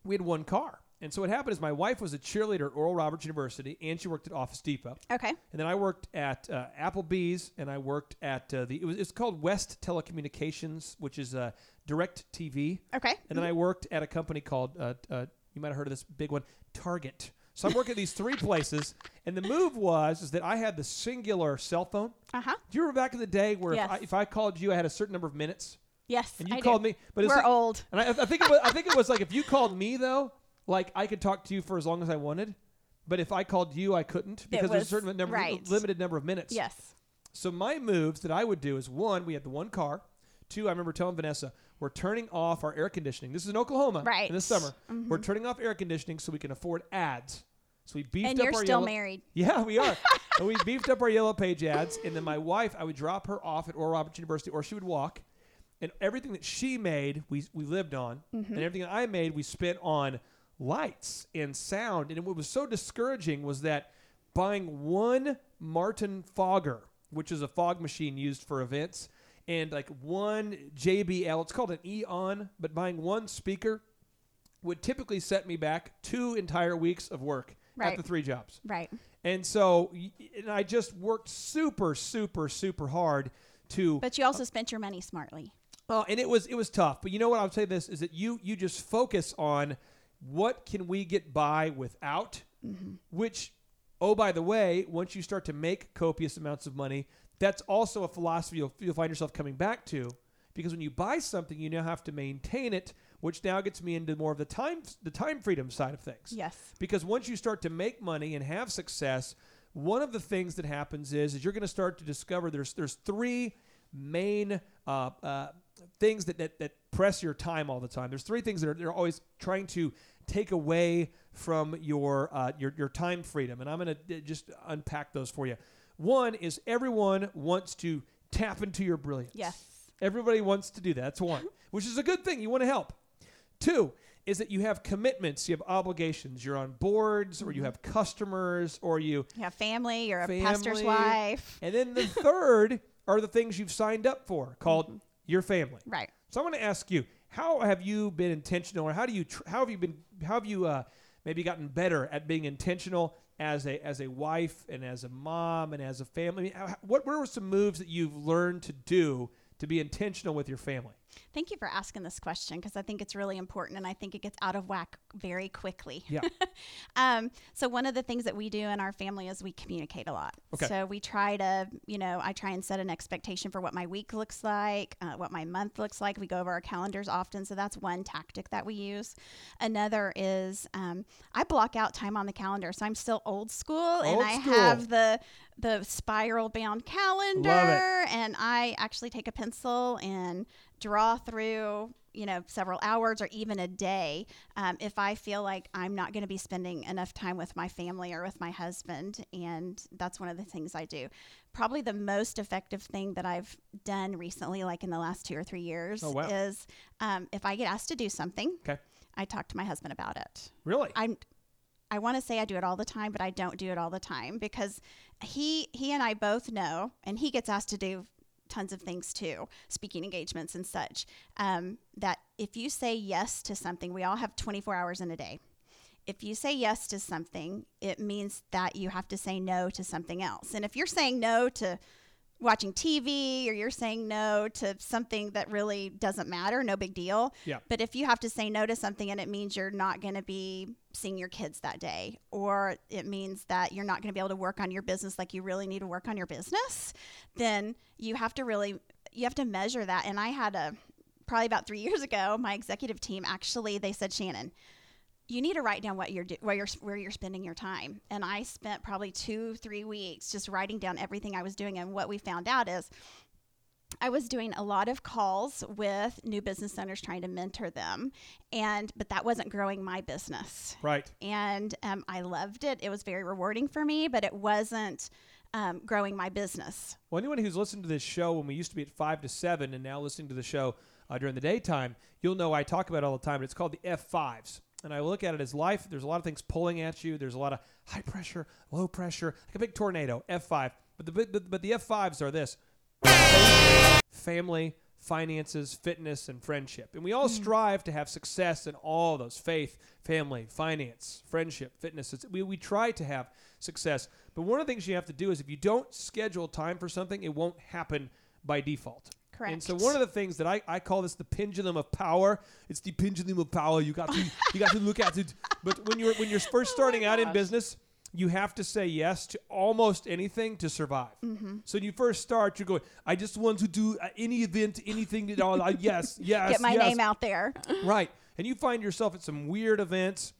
we had one car. And so what happened is my wife was a cheerleader at Oral Roberts University, and she worked at Office Depot. Okay. And then I worked at uh, Applebee's, and I worked at uh, the it was it's called West Telecommunications, which is uh, Direct TV. Okay. And then I worked at a company called uh, uh, you might have heard of this big one, Target. So I'm working at these three places, and the move was is that I had the Cingular cell phone. Uh huh. Do you remember back in the day where Yes. if, I, if I called you, I had a certain number of minutes, Yes. and you I called do. me, but it's we're like- old. and I, I think it was, I think it was like if you called me though, like I could talk to you for as long as I wanted, but if I called you, I couldn't because there's a certain number, right. limited number of minutes. Yes. So my moves that I would do is one, we had the one car. Two, I remember telling Vanessa, we're turning off our air conditioning. This is in Oklahoma, Right. In the summer, we're turning off air conditioning so we can afford ads. So we beefed up. And up you're our still yellow- married. Yeah, we are. (laughs) and we beefed up our yellow page ads, and then my wife, I would drop her off at Oral Roberts University, or she would walk, and everything that she made, we we lived on, Mm-hmm. and everything that I made, we spent on lights and sound. And what was so discouraging was that buying one Martin Fogger, which is a fog machine used for events, and like one JBL, it's called an Eon, but buying one speaker would typically set me back two entire weeks of work at the three jobs. Right. And so, and I just worked super, super, super hard to. But you also spent your money smartly. Oh, and it was it was tough. But you know what? I'll say this is that you you just focus on what can we get by without, which, oh by the way, once you start to make copious amounts of money, that's also a philosophy you'll, you'll find yourself coming back to. Because when you buy something, you now have to maintain it, which now gets me into more of the time the time freedom side of things. Yes. Because once you start to make money and have success, one of the things that happens is, is you're going to start to discover there's there's three main uh, uh, things that, that that press your time all the time. There's three things that are they're always trying to take away from your uh, your your time freedom, and I'm going to uh, just unpack those for you. One is everyone wants to tap into your brilliance. Yes. Everybody wants to do that. That's one, (laughs) which is a good thing. You want to help. Two is that you have commitments, you have obligations. You're on boards, or you mm-hmm. have customers, or you You have family. You're a family. pastor's wife. And then the third are the things you've signed up for, called mm-hmm. your family. Right. So I'm going to ask you, how have you been intentional, or how do you, tr- how have you been, how have you uh, maybe gotten better at being intentional as a as a wife and as a mom and as a family? I mean, how- what what are some moves that you've learned to do to be intentional with your family? Thank you for asking this question because I think it's really important and I think it gets out of whack very quickly. Yeah. (laughs) um, so one of the things that we do in our family is we communicate a lot. Okay. So we try to, you know, I try and set an expectation for what my week looks like, uh, what my month looks like. We go over our calendars often, so that's one tactic that we use. Another is um, I block out time on the calendar, so I'm still old school, and I school. have the the spiral bound calendar, and I actually take a pencil and draw through you know several hours or even a day um, if i feel like i'm not going to be spending enough time with my family or with my husband and that's one of the things i do probably the most effective thing that i've done recently like in the last two or three years Oh, wow. is um, if i get asked to do something Okay. i talk to my husband about it Really? I'm I want to say I do it all the time, but I don't do it all the time because he he and I both know, and he gets asked to do tons of things too, speaking engagements and such. Um, that if you say yes to something, we all have 24 hours in a day. If you say yes to something, it means that you have to say no to something else. And if you're saying no to watching TV or you're saying no to something that really doesn't matter, no big deal. Yeah. But if you have to say no to something and it means you're not going to be seeing your kids that day, or it means that you're not going to be able to work on your business like you really need to work on your business, then you have to really you have to measure that. And I had a probably about three years ago, my executive team actually they said, Shannon, you need to write down what you're do- where you're where you're spending your time. And I spent probably two three weeks just writing down everything I was doing. And what we found out is I was doing a lot of calls with new business owners trying to mentor them, and but that wasn't growing my business. Right. And um, I loved it. It was very rewarding for me, but it wasn't um, growing my business. Well, anyone who's listened to this show when we used to be at five to seven, and now listening to the show uh, during the daytime, you'll know I talk about it all the time. But it's called the F5s, and I look at it as life. There's a lot of things pulling at you. There's a lot of high pressure, low pressure, like a big tornado. F5. But the but, but the F5s are this: family, finances, fitness, and friendship. And we all hmm. strive to have success in all those faith, family, finance, friendship, fitness. It's, we, we try to have success. But one of the things you have to do is if you don't schedule time for something, it won't happen by default. And so one of the things that I, I call this the pendulum of power. It's the pendulum of power. You got to you got to look at it. But when you're when you're first (laughs) starting out in business, you have to say yes to almost anything to survive. So when you first start, you're going, I just want to do uh, any event, anything at all. I, yes, (laughs) yes, Get my yes. name out there. Right. And you find yourself at some weird events,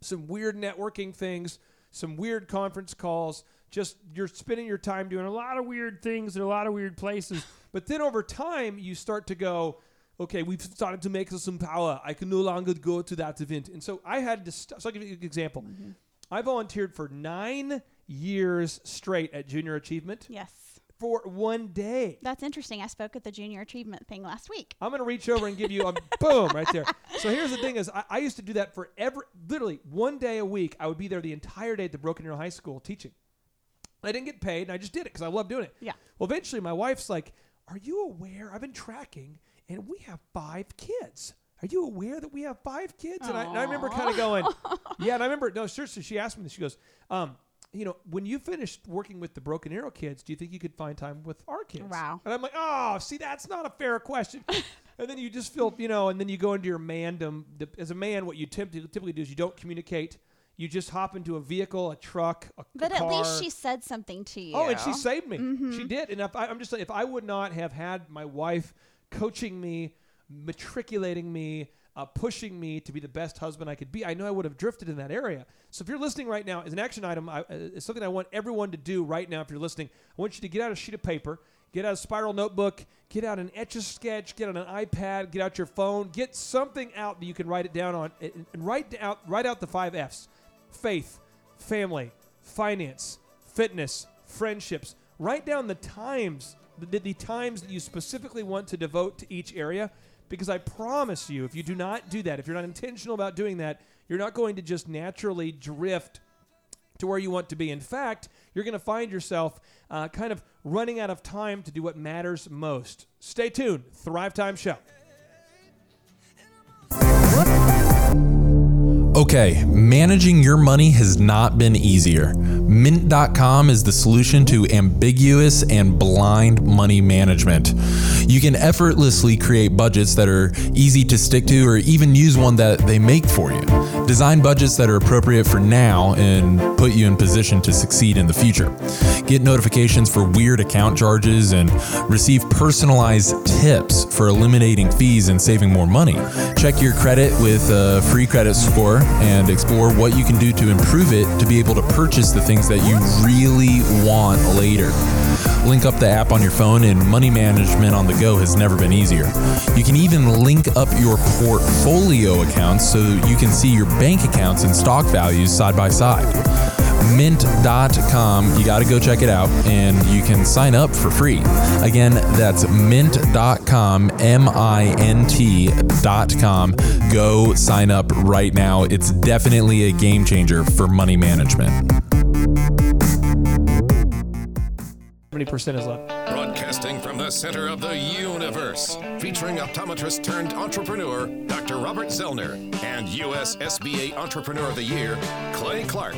some weird networking things, some weird conference calls. Just you're spending your time doing a lot of weird things in a lot of weird places. (laughs) But then over time, you start to go, okay, we've started to make some power. I can no longer go to that event. And so I had to, st- so I'll give you an example. Mm-hmm. I volunteered for nine years straight at Junior Achievement yes. for one day. That's interesting. I spoke at the junior achievement thing last week. I'm gonna reach over and give you a (laughs) boom right there. So here's the thing: is I, I used to do that for every, literally one day a week. I would be there the entire day at the Broken Arrow High School teaching. I didn't get paid, and I just did it because I love doing it. Yeah. Well, eventually, my wife's like, "Are you aware? I've been tracking, and we have five kids." Are you aware that we have five kids? And I, and I remember kind of going, (laughs) yeah. And I remember, no, seriously, she asked me this. She goes, um, you know, when you finished working with the Broken Arrow kids, do you think you could find time with our kids? Wow. And I'm like, oh, see, that's not a fair question. (laughs) and then you just feel, you know, and then you go into your mandom. The, as a man, what you typically, typically do is you don't communicate. You just hop into a vehicle, a truck, a, a But at car. least she said something to you. Oh, and she saved me. She did. And if I, I'm just saying, if I would not have had my wife coaching me, matriculating me, uh, pushing me to be the best husband I could be, I know I would have drifted in that area. So if you're listening right now, as an action item, I, uh, it's something I want everyone to do right now. If you're listening, I want you to get out a sheet of paper. Get out a spiral notebook, get out an etch a sketch, get out an iPad, get out your phone, get something out that you can write it down on, and, and write out write out the five F's: faith, family, finance, fitness, friendships. Write down the times, the, the times that you specifically want to devote to each area, because I promise you, if you do not do that, if you're not intentional about doing that, you're not going to just naturally drift to where you want to be. In fact, you're going to find yourself uh, kind of running out of time to do what matters most. Stay tuned. Thrive Time Show. Okay, managing your money has not been easier. Mint.com is the solution to ambiguous and blind money management. You can effortlessly create budgets that are easy to stick to or even use one that they make for you. Design budgets that are appropriate for now and put you in position to succeed in the future. Get notifications for weird account charges and receive personalized tips for eliminating fees and saving more money. Check your credit with a free credit score and explore what you can do to improve it to be able to purchase the things that you really want later. Link up the app on your phone, and money management on the go has never been easier. You can even link up your portfolio accounts so you can see your bank accounts and stock values side by side. Mint.com, you got to go check it out, and you can sign up for free. Again, that's mint.com, M I N T.com. Go sign up right now. It's definitely a game changer for money management. 70% is left. Broadcasting from the center of the universe, featuring optometrist turned entrepreneur Dr. Robert Zoellner and U.S. SBA Entrepreneur of the Year, Clay Clark.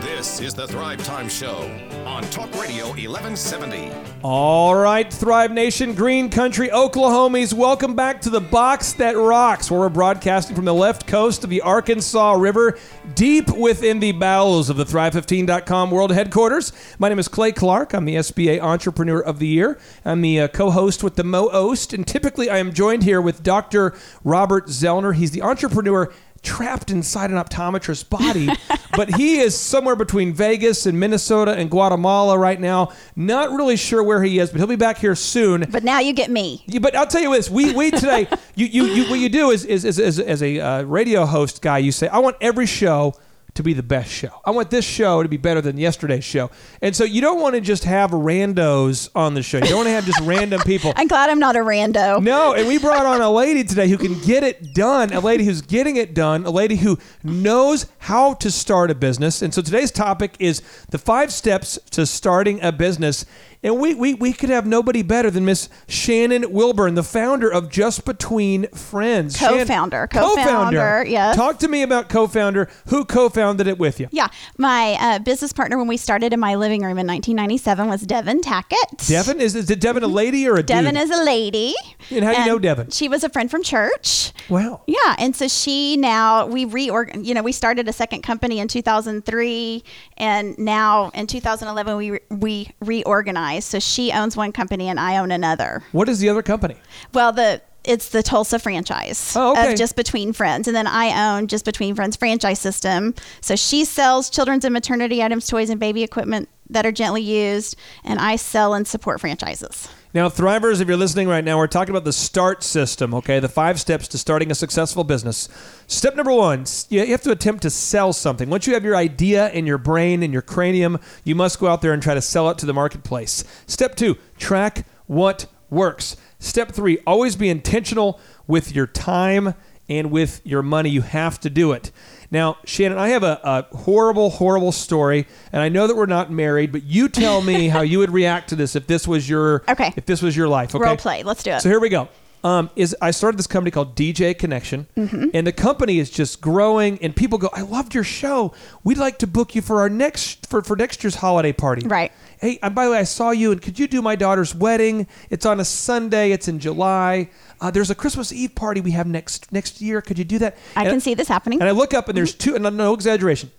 This is the Thrive Time Show on Talk Radio 1170. All right, Thrive Nation, Green Country, Oklahomies, welcome back to the box that rocks, where we're broadcasting from the left coast of the Arkansas River, deep within the bowels of the Thrive15.com world headquarters. My name is Clay Clark. I'm the SBA Entrepreneur of the year. I'm the uh, co-host with the Mo-Ost, and typically I am joined here with Dr. Robert Zoellner. He's the entrepreneur trapped inside an optometrist's body, (laughs) but he is somewhere between Vegas and Minnesota and Guatemala right now. Not really sure where he is, but he'll be back here soon. But now you get me. But I'll tell you this: we we today, (laughs) you you, you what you do is is is, is as a uh, radio host guy, you say, I want every show to be the best show. I want this show to be better than yesterday's show. And so you don't want to just have randos on the show. You don't want to have just random people. (laughs) I'm glad I'm not a rando. No, and we brought on a lady today who can get it done, a lady who's getting it done, a lady who knows how to start a business. And so today's topic is the five steps to starting a business. And we, we, we could have nobody better than Miss Shannon Wilburn, the founder of Just Between Friends. Shan- Co-founder, co-founder, yes. Talk to me about co-founder. Who co-founded it with you? Yeah, my uh, business partner when we started in my living room in 1997 was Devin Tackett. Devin? Is, is Devin a lady or a Devin dude? is a lady. And how do you know Devin? She was a friend from church. Wow. Yeah, and so she now we reorg. You know, we started a second company in 2003, and now in 2011 we re- we reorganized. So she owns one company and I own another. What is the other company? Well, the it's the Tulsa franchise Oh, okay. of Just Between Friends, and then I own Just Between Friends franchise system. So she sells children's and maternity items, toys, and baby equipment that are gently used, and I sell and support franchises. Now, Thrivers, if you're listening right now, we're talking about the START system, okay? The five steps to starting a successful business. Step number one, you have to attempt to sell something. Once you have your idea in your brain and your cranium, you must go out there and try to sell it to the marketplace. Step two, track what works. Step three, always be intentional with your time and with your money. You have to do it. Now, Shannon, I have a, a horrible, horrible story, and I know that we're not married, but you tell me (laughs) how you would react to this if this was your Okay. if this was your life. Okay, Role play. Let's do it. So here we go. Um, is I started this company called DJ Connection, Mm-hmm. and the company is just growing. And people go, "I loved your show. We'd like to book you for our next for, for next year's holiday party." Right. Hey, and by the way, I saw you, and could you do my daughter's wedding? It's on a Sunday. It's in July. Uh, there's a Christmas Eve party we have next next year. Could you do that? I And- can see this happening. and I look up and there's two, and no exaggeration,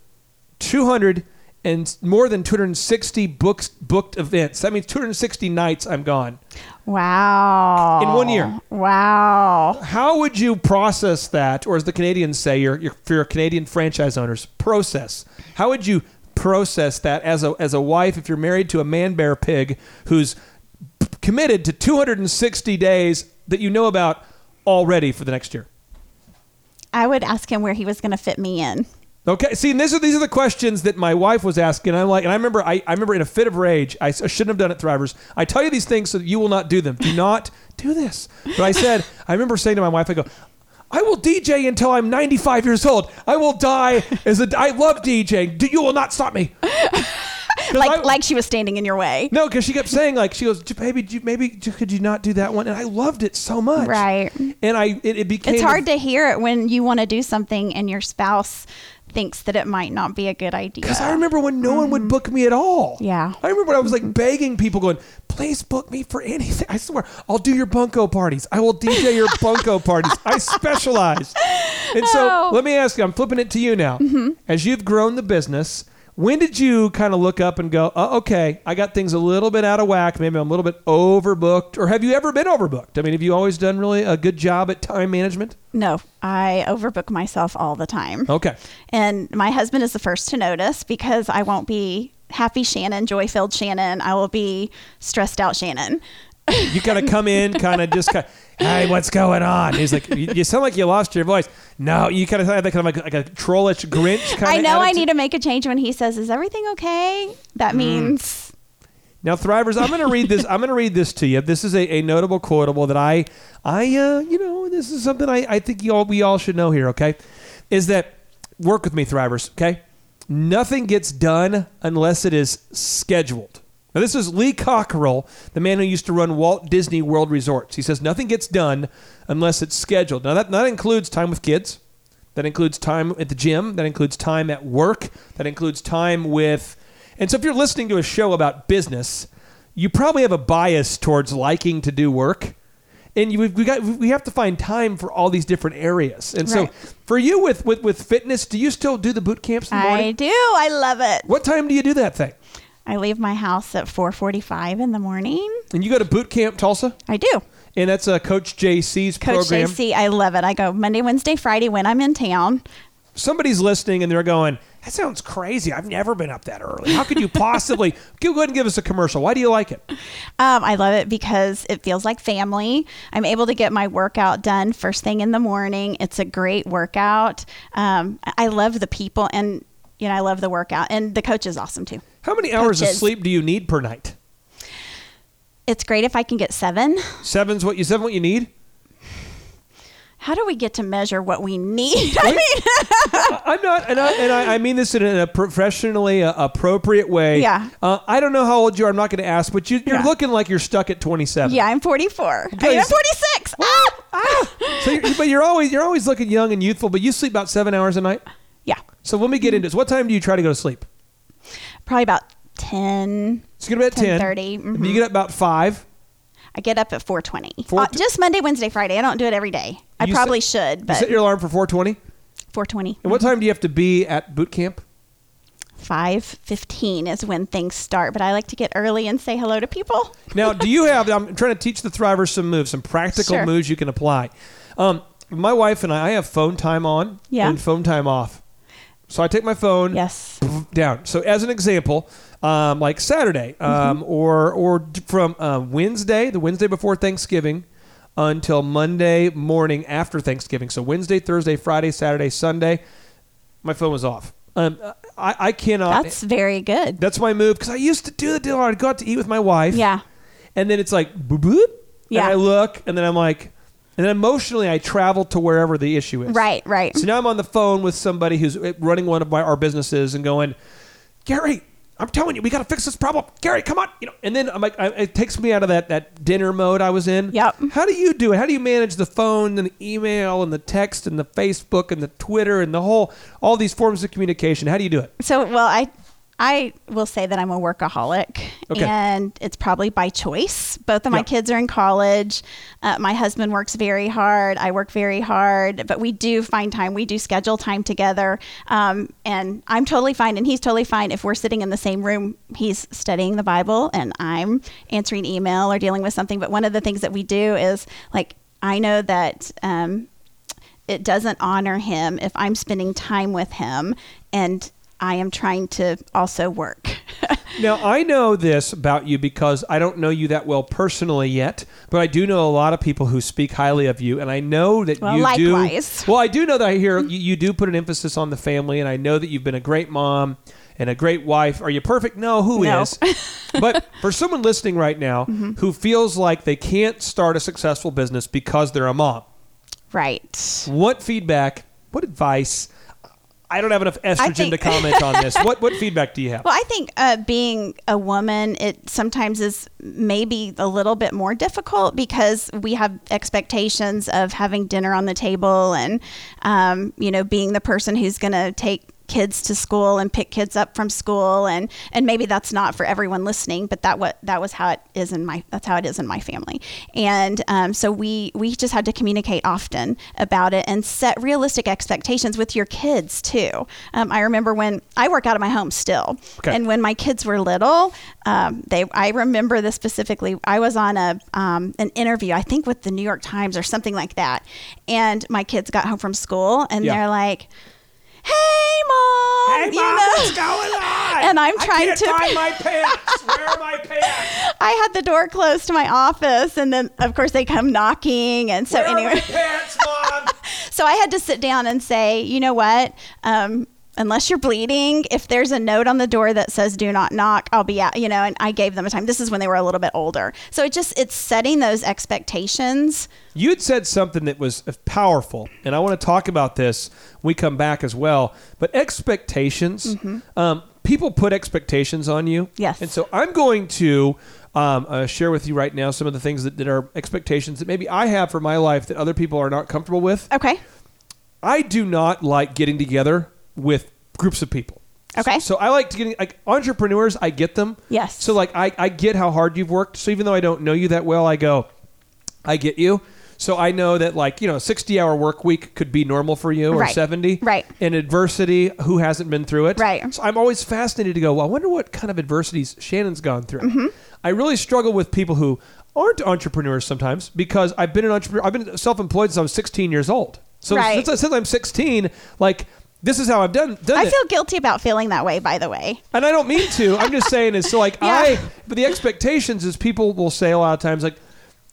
200 and more than 260 books booked events. That means 260 nights I'm gone. Wow. In one year. Wow. How would you process that, or as the Canadians say, your, your, for your Canadian franchise owners, process? How would you process that as a, as a wife if you're married to a man bear pig who's committed to 260 days that you know about already for the next year? I would ask him where he was going to fit me in. Okay, see, and these are these are the questions that my wife was asking. I'm like, and I remember, I, I remember in a fit of rage, I shouldn't have done it, Thrivers. I tell you these things so that you will not do them. Do not do this. But I said, I remember saying to my wife, I go, I will DJ until I'm 95 years old. I will die as a. I love DJing. Do- You will not stop me. (laughs) Like I- like she was standing in your way. no, because she kept saying like she goes, baby, you- maybe could you not do that one? And I loved it so much. Right. And I it, it became It's hard to hear it when you want to do something and your spouse thinks that it might not be a good idea. Because I remember when no one would book me at all. Mm-hmm. Yeah. I remember when I was like begging people, going, please book me for anything. I swear, I'll do your bunko parties. I will DJ your (laughs) bunko parties. I specialize. And so Oh. let me ask you, I'm flipping it to you now. Mm-hmm. As you've grown the business, when did you kind of look up and go, oh, okay, I got things a little bit out of whack. Maybe I'm a little bit overbooked. Or have you ever been overbooked? I mean, have you always done really a good job at time management? no, I overbook myself all the time. Okay. And my husband is the first to notice because I won't be happy Shannon, joy filled Shannon. I will be stressed out Shannon. You kind of come in, kind of just kind of, hey, what's going on? He's like, you, you sound like you lost your voice. No, you kind of have that kind of like, like a trollish Grinch kind of. I of know I attitude. need to make a change when he says, Is everything okay? That Mm. means Now, Thrivers, I'm going to read this. I'm going to read this to you. This is a, a notable quotable that I, I, uh, you know, this is something I, I think you all, we all should know here. Okay, is that work with me, Thrivers. Okay, nothing gets done unless it is scheduled. Now, this is Lee Cockerell, the man who used to run Walt Disney World Resorts. He says nothing gets done unless it's scheduled. Now, that, that includes time with kids. That includes time at the gym. That includes time at work. That includes time with. And so, if you're listening to a show about business, you probably have a bias towards liking to do work, and you, we got we have to find time for all these different areas. And so, for you with, with with fitness, do you still do the boot camps in the I do. I love it. What time do you do that thing? I leave my house at 4:45 in the morning. And you go to boot camp Tulsa, I do. and that's uh, Coach JC's Coach program. JC, I love it. I go Monday, Wednesday, Friday when I'm in town. Somebody's listening and they're going, "That sounds crazy. I've never been up that early. How could you possibly?" (laughs) go ahead and give us a commercial. Why do you like it? Um, I love it because it feels like family. I'm able to get my workout done first thing in the morning. It's a great workout. Um, I love the people and you know I love the workout and the coach is awesome too. How many hours of sleep do you need per night? It's great if I can get seven. Seven's what you seven what you need. How do we get to measure what we need? (laughs) I mean, I'm not, and I, and I, I mean this in a professionally uh, appropriate way. Yeah. Uh, I don't know how old you are. I'm not going to ask, but you, you're Yeah. looking like you're stuck at 27. yeah, I'm 44. I mean, I'm 46. Ah! So, you're, but you're always you're always looking young and youthful. But you sleep about seven hours a night. Yeah, So let me get into this. What time do you try to go to sleep? Probably about 10. So you get up at 10. 10:30, mhm. You get up about 5. I get up at 4:20. Four- Uh, just Monday, Wednesday, Friday. I don't do it every day. I probably set- should, You set your alarm for 420. 4:20. And what time do you have to be at boot camp? 5:15 is when things start, but I like to get early and say hello to people. (laughs) Now, do you (laughs) have? I'm trying to teach the Thrivers some moves, some practical Sure. moves you can apply. Um, my wife and I, I have phone time on Yeah. and phone time off. So I take my phone Yes. down. So as an example, um, like Saturday, um, or or from uh, Wednesday, the Wednesday before Thanksgiving, until Monday morning after Thanksgiving. So Wednesday, Thursday, Friday, Saturday, Sunday, my phone was off. Um, I, I cannot. That's very good. That's my move because I used to do the deal. I'd go out to eat with my wife. Yeah. And then it's like boop boop. Yeah. And I look, and then I'm like, and then emotionally I travel to wherever the issue is. Right, right. So now I'm on the phone with somebody who's uh, running one of my, our businesses and going, Gary, I'm telling you, we got to fix this problem. Gary, come on. You know, and then I'm like, I, it takes me out of that that dinner mode I was in. Yep. How do you do it? How do you manage the phone and the email and the text and the Facebook and the Twitter and the whole all these forms of communication? How do you do it? So, well, I I will say that I'm a workaholic, Okay. and it's probably by choice. Both of my Yeah. kids are in college. Uh, my husband works very hard. I work very hard, but we do find time. We do schedule time together, um, and I'm totally fine, and he's totally fine if we're sitting in the same room. He's studying the Bible, and I'm answering email or dealing with something. But one of the things that we do is like I know that. Um, it doesn't honor him if I'm spending time with him and I am trying to also work. (laughs) Now, I know this about you because I don't know you that well personally yet, but I do know a lot of people who speak highly of you, and I know that Well, you likewise. do. (laughs) Well, I do know that I hear you, you do put an emphasis on the family, and I know that you've been a great mom and a great wife. Are you perfect? No, who No. is? (laughs) but for someone listening right now mm-hmm. who feels like they can't start a successful business because they're a mom, right. what feedback, what advice? I don't have enough estrogen think- to comment on this. What what (laughs) feedback do you have? Well, I think uh, being a woman, it sometimes is maybe a little bit more difficult because we have expectations of having dinner on the table and, um, you know, being the person who's going to take kids to school and pick kids up from school. And and maybe that's not for everyone listening but that what that was how it is in my that's how it is in my family. And um, so we we just had to communicate often about it and set realistic expectations with your kids too. Um, i remember when i work out of my home still. Okay. and when my kids were little um, they i remember this specifically. I was on a um, an interview i think with the new york times or something like that. And my kids got home from school and Yeah. they're like hey mom Hey, you Mom, know? what's going (laughs) on? And I'm I trying can't to- find (laughs) my pants. Where are my pants? I had the door closed to my office, and then of course they come knocking, and so Where anyway, pants, Mom? (laughs) so I had to sit down and say, you know what? Um, unless you're bleeding, if there's a note on the door that says "Do not knock," I'll be out. You know, and I gave them a time. This is when they were a little bit older, so it just it's setting those expectations. You had said something that was powerful, and I want to talk about this we come back as well. But expectations, um, people put expectations on you. Yes. And so I'm going to um, uh, share with you right now some of the things that, that are expectations that maybe I have for my life that other people are not comfortable with. Okay. I do not like getting together with groups of people. Okay. So I like to get like entrepreneurs. I get them. Yes. So like I, I get how hard you've worked. So even though I don't know you that well, I go, I get you. So I know that like you know, sixty hour work week could be normal for you or Right. seventy. Right. In adversity, who hasn't been through it? Right. So I'm always fascinated to go. Well, I wonder what kind of adversities Shannon's gone through. Mm-hmm. I really struggle with people who aren't entrepreneurs sometimes because I've been an entrepreneur. I've been self-employed since I was 16 years old. So Right. since, since I'm 16, like this is how I've done done I it. feel guilty about feeling that way, by the way. And I don't mean to. I'm just saying is so like (laughs) Yeah. I but the expectations is people will say a lot of times like,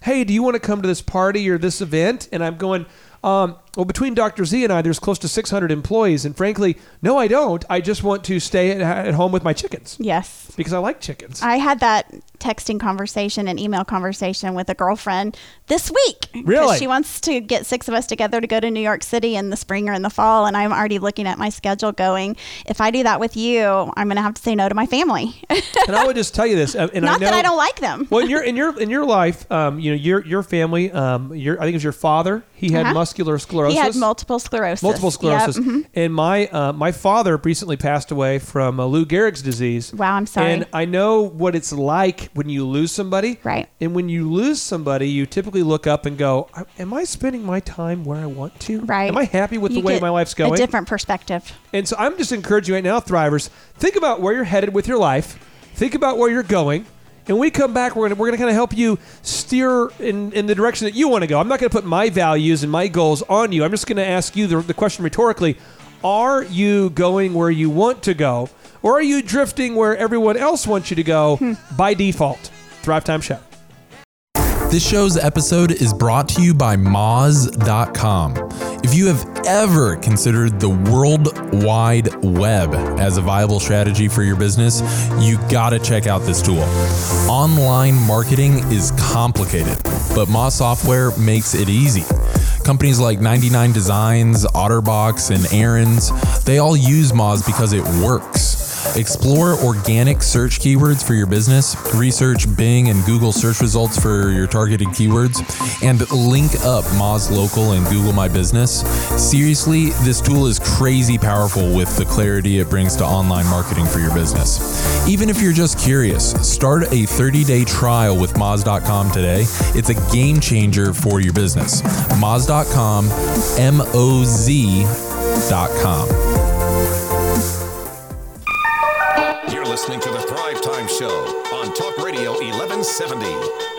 Hey, do you want to come to this party or this event? And I'm going, um, well, between Dr. Z and I, there's close to 600 employees, and frankly, no, I don't. I just want to stay at, at home with my chickens Yes. because I like chickens. I had that texting conversation and email conversation with a girlfriend this week. Really? She wants to get six of us together to go to New York City in the spring or in the fall. And I'm already looking at my schedule going, if I do that with you, I'm going to have to say no to my family. (laughs) and I would just tell you this, uh, and Not I know, that I don't like them. well, in your in your in your life, um, you know, your your family, um, your I think it was your father. He had Uh-huh. muscular sclerosis. He had multiple sclerosis. multiple Yep, sclerosis. mhm. And my uh, my father recently passed away from uh, Lou Gehrig's disease. Wow, I'm sorry. And I know what it's like when you lose somebody. Right. And when you lose somebody, you typically look up and go, "Am I spending my time where I want to? Right. Am I happy with You the way my life's going?" A different perspective. And so I'm just encouraging you right now, Thrivers, think about where you're headed with your life. Think about where you're going. And when we come back, we're gonna we're gonna kind of help you steer in, in the direction that you want to go. I'm not gonna put my values and my goals on you. I'm just gonna ask you the, the question rhetorically: Are you going where you want to go, or are you drifting where everyone else wants you to go hmm. by default? Thrive Time Show. This show's episode is brought to you by Moz.com. If you have ever considered the World Wide Web as a viable strategy for your business, you gotta check out this tool. Online marketing is complicated, but Moz software makes it easy. Companies like 99 Designs, Otterbox, and Aaron's, they all use Moz because it works. Explore organic search keywords for your business, research Bing and Google search results for your targeted keywords, and link up Moz Local and Google My Business. Seriously, this tool is crazy powerful with the clarity it brings to online marketing for your business. Even if you're just curious, start a 30 day trial with Moz.com today. It's a game changer for your business. Moz.com, M O Z.com. listening to the Thrive Time Show on Talk Radio 1170.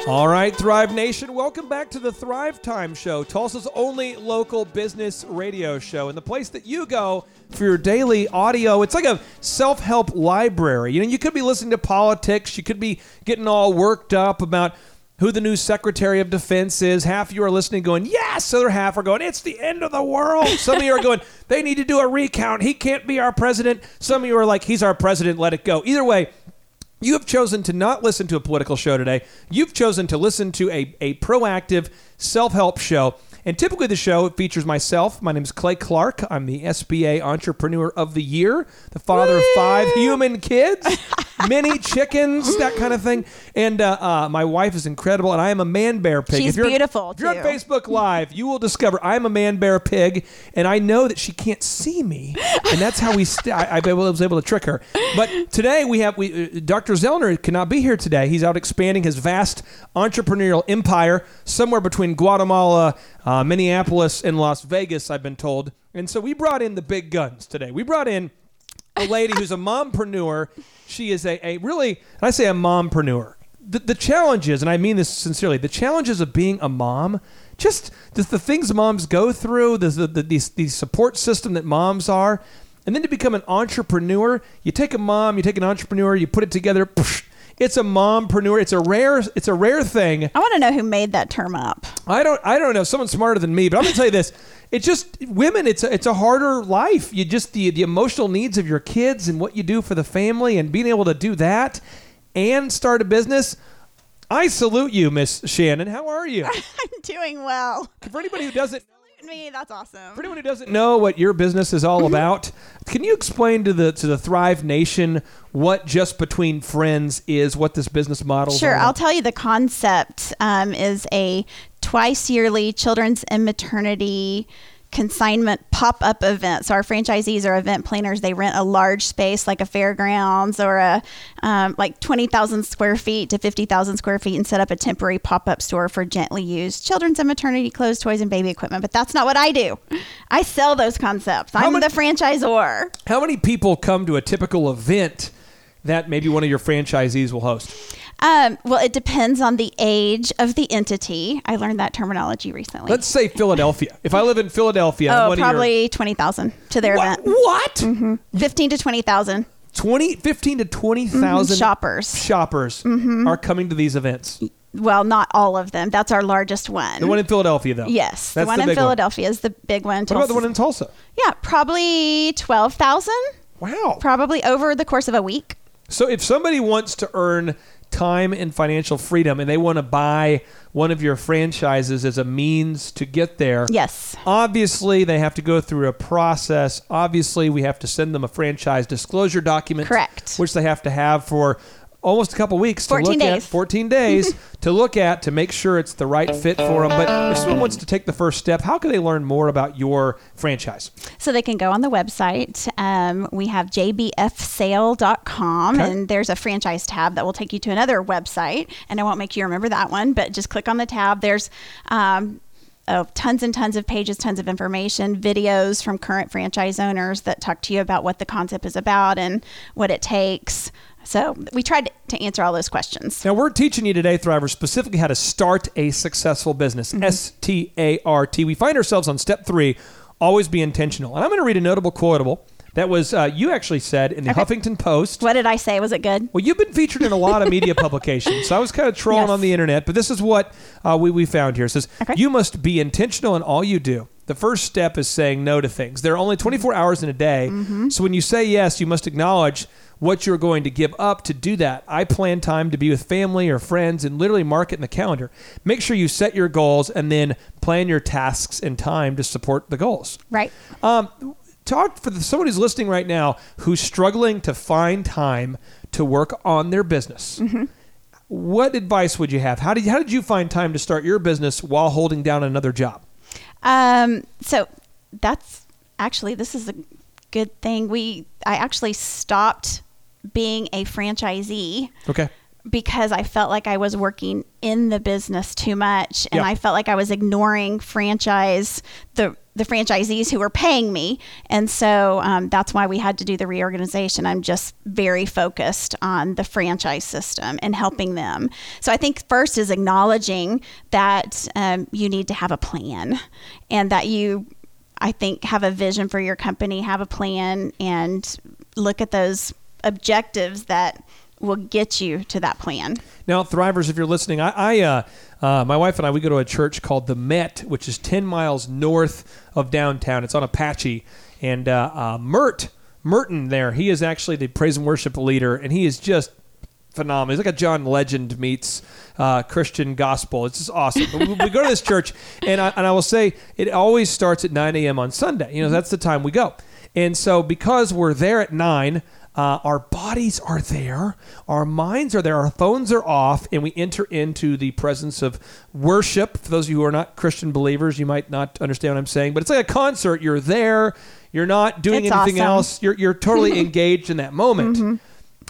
All right, Thrive Nation, welcome back to the Thrive Time Show, Tulsa's only local business radio show, and the place that you go for your daily audio. It's like a self help library. You know, you could be listening to politics, you could be getting all worked up about who the new Secretary of Defense is. Half of you are listening going, yes. The other half are going, it's the end of the world. Some of you are going, (laughs) they need to do a recount. He can't be our president. Some of you are like, he's our president, let it go. Either way, you have chosen to not listen to a political show today. You've chosen to listen to a, a proactive self help show. And typically, the show features myself. My name is Clay Clark. I'm the SBA Entrepreneur of the Year, the father of five human kids, (laughs) many chickens, that kind of thing. And uh, uh, my wife is incredible, and I am a man bear pig. She's If you're- beautiful, If you're on. Facebook Live, you will discover I'm a man bear pig, and I know that she can't see me, and that's how we. St- I, I was able to trick her. But today we have we uh, Dr. Zoellner cannot be here today. He's out expanding his vast entrepreneurial empire somewhere between Guatemala, uh, Minneapolis, and Las Vegas. I've been told, and so we brought in the big guns today. We brought in a lady who's a mompreneur. She is a, a really, I say a mompreneur. The, the challenges, and I mean this sincerely, the challenges of being a mom, just the, the things moms go through, the, the, the, the support system that moms are, and then to become an entrepreneur, you take a mom, you take an entrepreneur, you put it together. It's a mompreneur. It's a rare. It's a rare thing. I want to know who made that term up. I don't I don't know someone smarter than me, but I'm gonna tell you this. It's just women. It's a, it's a harder life. You just the the emotional needs of your kids and what you do for the family and being able to do that and start a business. I salute you, Miss Shannon. How are you? (laughs) I'm doing well. For anybody who doesn't Me, that's awesome. for anyone who doesn't know what your business is all about, can you explain to the to the Thrive Nation what just between friends is, what this business model? Sure, I'll tell you the concept um, is a twice yearly children's and maternity consignment pop-up event. So our franchisees are event planners. They rent a large space like a fairgrounds or a um, like 20,000 square feet to 50,000 square feet and set up a temporary pop-up store for gently used children's and maternity clothes, toys, and baby equipment. But that's not what I do. I sell those concepts. I'm many- the franchisor. How many people come to a typical event that maybe one of your franchisees will host? Um, well, it depends on the age of the entity. I learned that terminology recently. Let's say Philadelphia. If I live in Philadelphia, oh, of your- probably 20,000 to their what? event. Mm-hmm. what? 15 to 20,000 20, 15 to 20,000 shoppers. shoppers Mm-hmm. are coming to these events. Well, not all of them. That's our largest one. The one in Philadelphia, though. yes, That's the one the in big one. Philadelphia is the big one. What about the one in Tulsa? Yeah, probably 12,000, Wow. probably over the course of a week. So if somebody wants to earn time and financial freedom and they want to buy one of your franchises as a means to get there, Yes. obviously they have to go through a process. Obviously, we have to send them a franchise disclosure document. Correct. Which they have to have for almost a couple weeks to 14 look at 14 days (laughs) to look at to make sure it's the right fit for them but if someone wants to take the first step how can they learn more about your franchise So they can go on the website. Um, we have jbfsale.com, Okay. and there's a franchise tab that will take you to another website. And I won't make you remember that one, but just click on the tab. There's um, oh, tons and tons of pages, tons of information, videos from current franchise owners that talk to you about what the concept is about and what it takes. So we tried to answer all those questions. Now, we're teaching you today, Thriver, specifically how to start a successful business. S T A R T. We find ourselves on step three always be intentional. And I'm going to read a notable quotable that was uh, you actually said in the Huffington Post. What did I say? Was it good? Well, you've been featured in a lot of media (laughs) publications, so I was kind of trolling Yes. on the internet, but this is what uh, we, we found here. It says, Okay. You must be intentional in all you do. The first step is saying no to things. There are only 24 hours in a day, Mm-hmm. so when you say yes, you must acknowledge what you're going to give up to do that. I plan time to be with family or friends and literally mark it in the calendar. Make sure you set your goals and then plan your tasks and time to support the goals. Right. Um, talk for the, someone who's listening right now who's struggling to find time to work on their business. Mm-hmm. What advice would you have? How did how did you find time to start your business while holding down another job? Um, so that's actually this is a good thing. We I actually stopped being a franchisee Okay. because I felt like I was working in the business too much and Yeah. I felt like I was ignoring franchise the the franchisees who were paying me and so um, that's why we had to do the reorganization i'm just very focused on the franchise system and helping them so i think first is acknowledging that um, you need to have a plan and that you i think have a vision for your company have a plan and look at those objectives that will get you to that plan Now, Thrivers, if you're listening, I, I uh, uh, my wife and I, we go to a church called the Met, which is 10 miles north of downtown. It's on Apache. And uh, uh, Mert, Merton there, he is actually the praise and worship leader, and he is just phenomenal. He's like a John Legend meets uh, Christian gospel. It's just awesome. We, we go to this church, and I, and I will say it always starts at 9 a.m. on Sunday. You know, that's the time we go. And so because we're there at 9, uh, our bodies are there, our minds are there, our phones are off, and we enter into the presence of worship. For those of you who are not Christian believers, you might not understand what I'm saying, but it's like a concert. You're there, you're not doing It's anything awesome. else, you're, you're totally (laughs) engaged in that moment.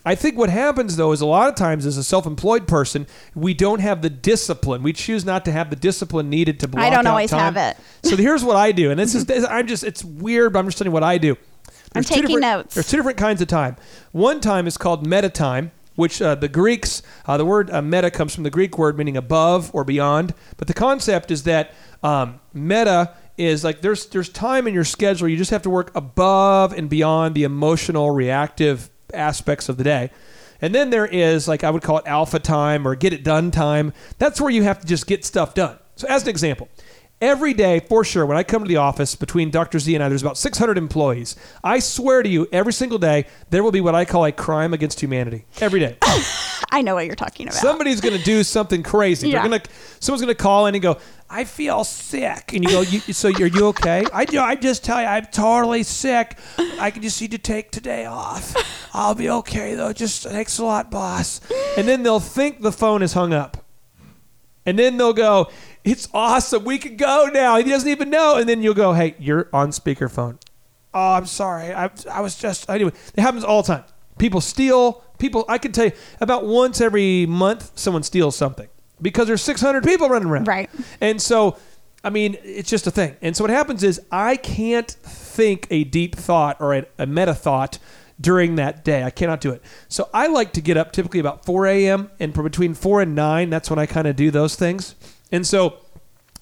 I think what happens though is a lot of times as a self-employed person, we don't have the discipline. We choose not to have the discipline needed to block I don't always time. have it. So here's what I do, and this is (laughs) I'm just it's weird, but I'm just telling you what I do. I'm taking notes. There's two different kinds of time. One time is called meta time, which uh, the Greeks, uh, the word uh, meta comes from the Greek word meaning above or beyond. But the concept is that um, meta is like there's there's time in your schedule. You just have to work above and beyond the emotional, reactive aspects of the day. And then there is like I would call it alpha time or get it done time. That's where you have to just get stuff done. So as an example, every day for sure when I come to the office between Dr. Z and I, there's about 600 employees. I swear to you, every single day there will be what I call a crime against humanity. Every day, (laughs) I know what you're talking about. somebody's going to do something crazy. Yeah. They're going to someone's going to call in and go, "I feel sick," and you go, you, "So are you okay?" I do. I just tell you, I'm totally sick. I can just need to take today off. I'll be okay though. Just thanks a lot, boss. And then they'll think the phone is hung up. And then they'll go, it's awesome. We can go now. He doesn't even know. And then you'll go, hey, you're on speakerphone. Oh, I'm sorry. I, I was just, anyway, it happens all the time. People steal. People, I can tell you about once every month, someone steals something because there's 600 people running around. Right. And so, I mean, it's just a thing. And so what happens is I can't think a deep thought or a, a meta thought during that day. I cannot do it. So I like to get up typically about 4 a.m. and for between 4 and 9, that's when I kind of do those things. And so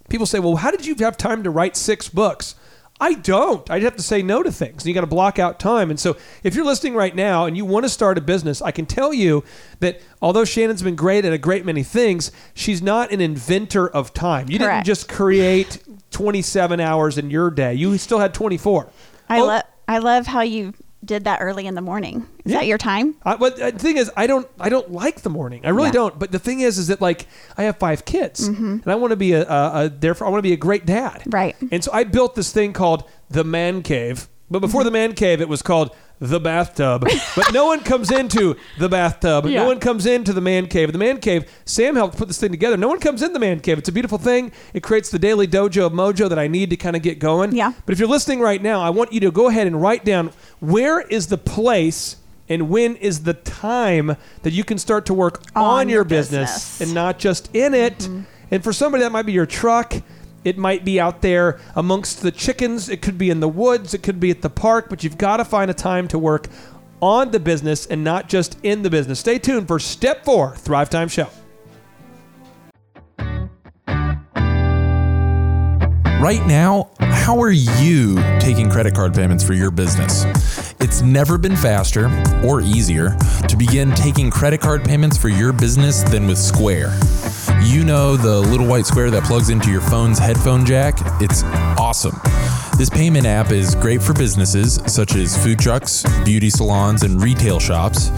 people say, well, how did you have time to write six books? I don't. I'd have to say no to things. You got to block out time. And so, if you're listening right now and you want to start a business, I can tell you that although Shannon's been great at a great many things, she's not an inventor of time. You didn't just create 27 hours in your day. You still had 24. I Oh, love I love how you did that early in the morning. Is Yeah. that your time? I, but uh, the thing is, I don't, I don't like the morning. I really Yeah. don't. But the thing is, is that like I have five kids, mm-hmm. and I want to be a, a, a therefore I want to be a great dad. Right. And so I built this thing called the man cave. But before mm-hmm. the man cave, it was called the bathtub. but no one comes into the bathtub. Yeah. No one comes into the man cave. The man cave, Sam helped put this thing together. No one comes in the man cave. It's a beautiful thing. It creates the daily dojo of mojo that I need to kind of get going. Yeah. But if you're listening right now, I want you to go ahead and write down where is the place and when is the time that you can start to work on, On your business, business. Mm-hmm. and not just in it. And for somebody that might be your truck, it might be out there amongst the chickens, it could be in the woods, it could be at the park, but you've got to find a time to work on the business and not just in the business. Stay tuned for step 4, Thrive Time Show. Right now, how are you taking credit card payments for your business? It's never been faster or easier to begin taking credit card payments for your business than with Square. You know the little white square that plugs into your phone's headphone jack? It's awesome. This payment app is great for businesses such as food trucks, beauty salons, and retail shops.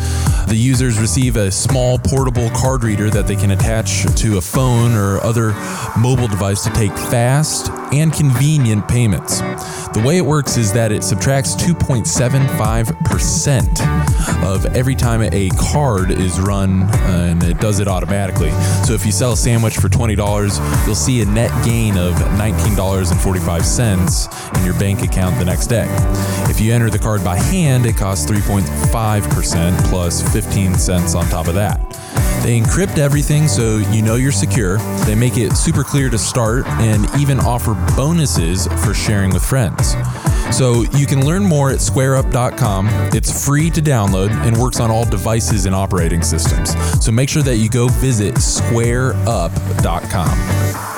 The users receive a small portable card reader that they can attach to a phone or other mobile device to take fast and convenient payments. The way it works is that it subtracts 2.75% of every time a card is run, and it does it automatically. So if you sell a sandwich for $20, you'll see a net gain of $19.45 in your bank account the next day. If you enter the card by hand, it costs 3.5% plus 15 cents on top of that. They encrypt everything so you know you're secure. They make it super clear to start and even offer bonuses for sharing with friends. So you can learn more at squareup.com. It's free to download and works on all devices and operating systems. So make sure that you go visit squareup.com.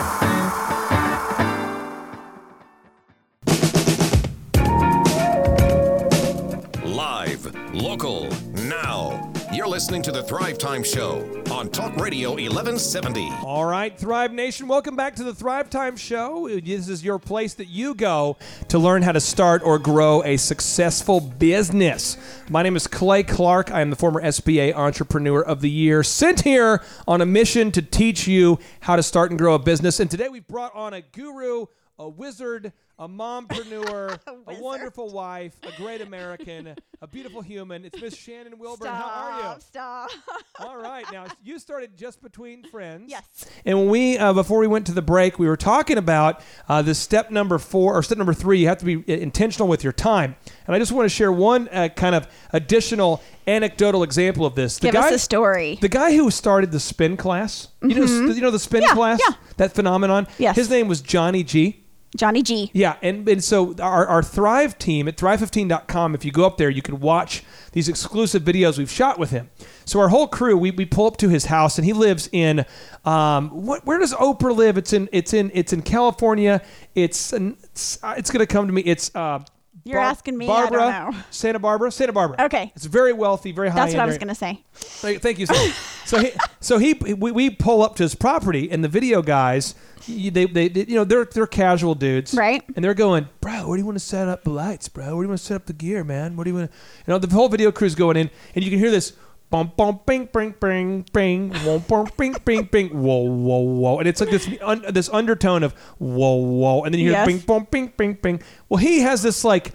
now. You're listening to the Thrive Time Show on Talk Radio 1170. All right, Thrive Nation, welcome back to the Thrive Time Show. This is your place that you go to learn how to start or grow a successful business. My name is Clay Clark. I am the former SBA Entrepreneur of the Year, sent here on a mission to teach you how to start and grow a business. And today we've brought on a guru, a wizard, a mompreneur, (laughs) a, wonderful wife, a great American, a beautiful human. It's Miss Shannon Wilburn. How are you? Stop. (laughs) All right. Now, you started just between friends. Yes. And when we, uh, before we went to the break, we were talking about uh, the step number four or step number three. You have to be uh, intentional with your time. And I just want to share one uh, kind of additional anecdotal example of this. The Give guy, us a story. The guy who started the spin class. You know, you know the spin Mm-hmm. Yeah, class. yeah. That phenomenon. Yes. His name was Johnny G. Johnny G. Yeah, and, and so our, our Thrive team at Thrive15.com, if you go up there, you can watch these exclusive videos we've shot with him. So our whole crew, we, we pull up to his house, and he lives in um, what? Where does Oprah live? It's in it's in it's in California. It's it's, uh, it's going to come to me. It's uh, You're asking me, I don't Barbara, know. (laughs) Santa Barbara, Santa Barbara. Okay. it's very wealthy, very high. That's what I was going to say. Thank, thank you. So, so he, so he, we, we pull up to his property, and the video guys, they, they, they, you know, they're they're casual dudes, Right. And they're going, bro, where do you want to set up the lights, bro? Where do you want to set up the gear, man? What do you want? to, You know, the whole video crew's going in, and you can hear this. Bum bum bing bing bing bing whoa bum bing bing bing whoa whoa whoa and it's like this un, this undertone of whoa whoa and then you hear Yes. bing bum bing bing bing well he has this like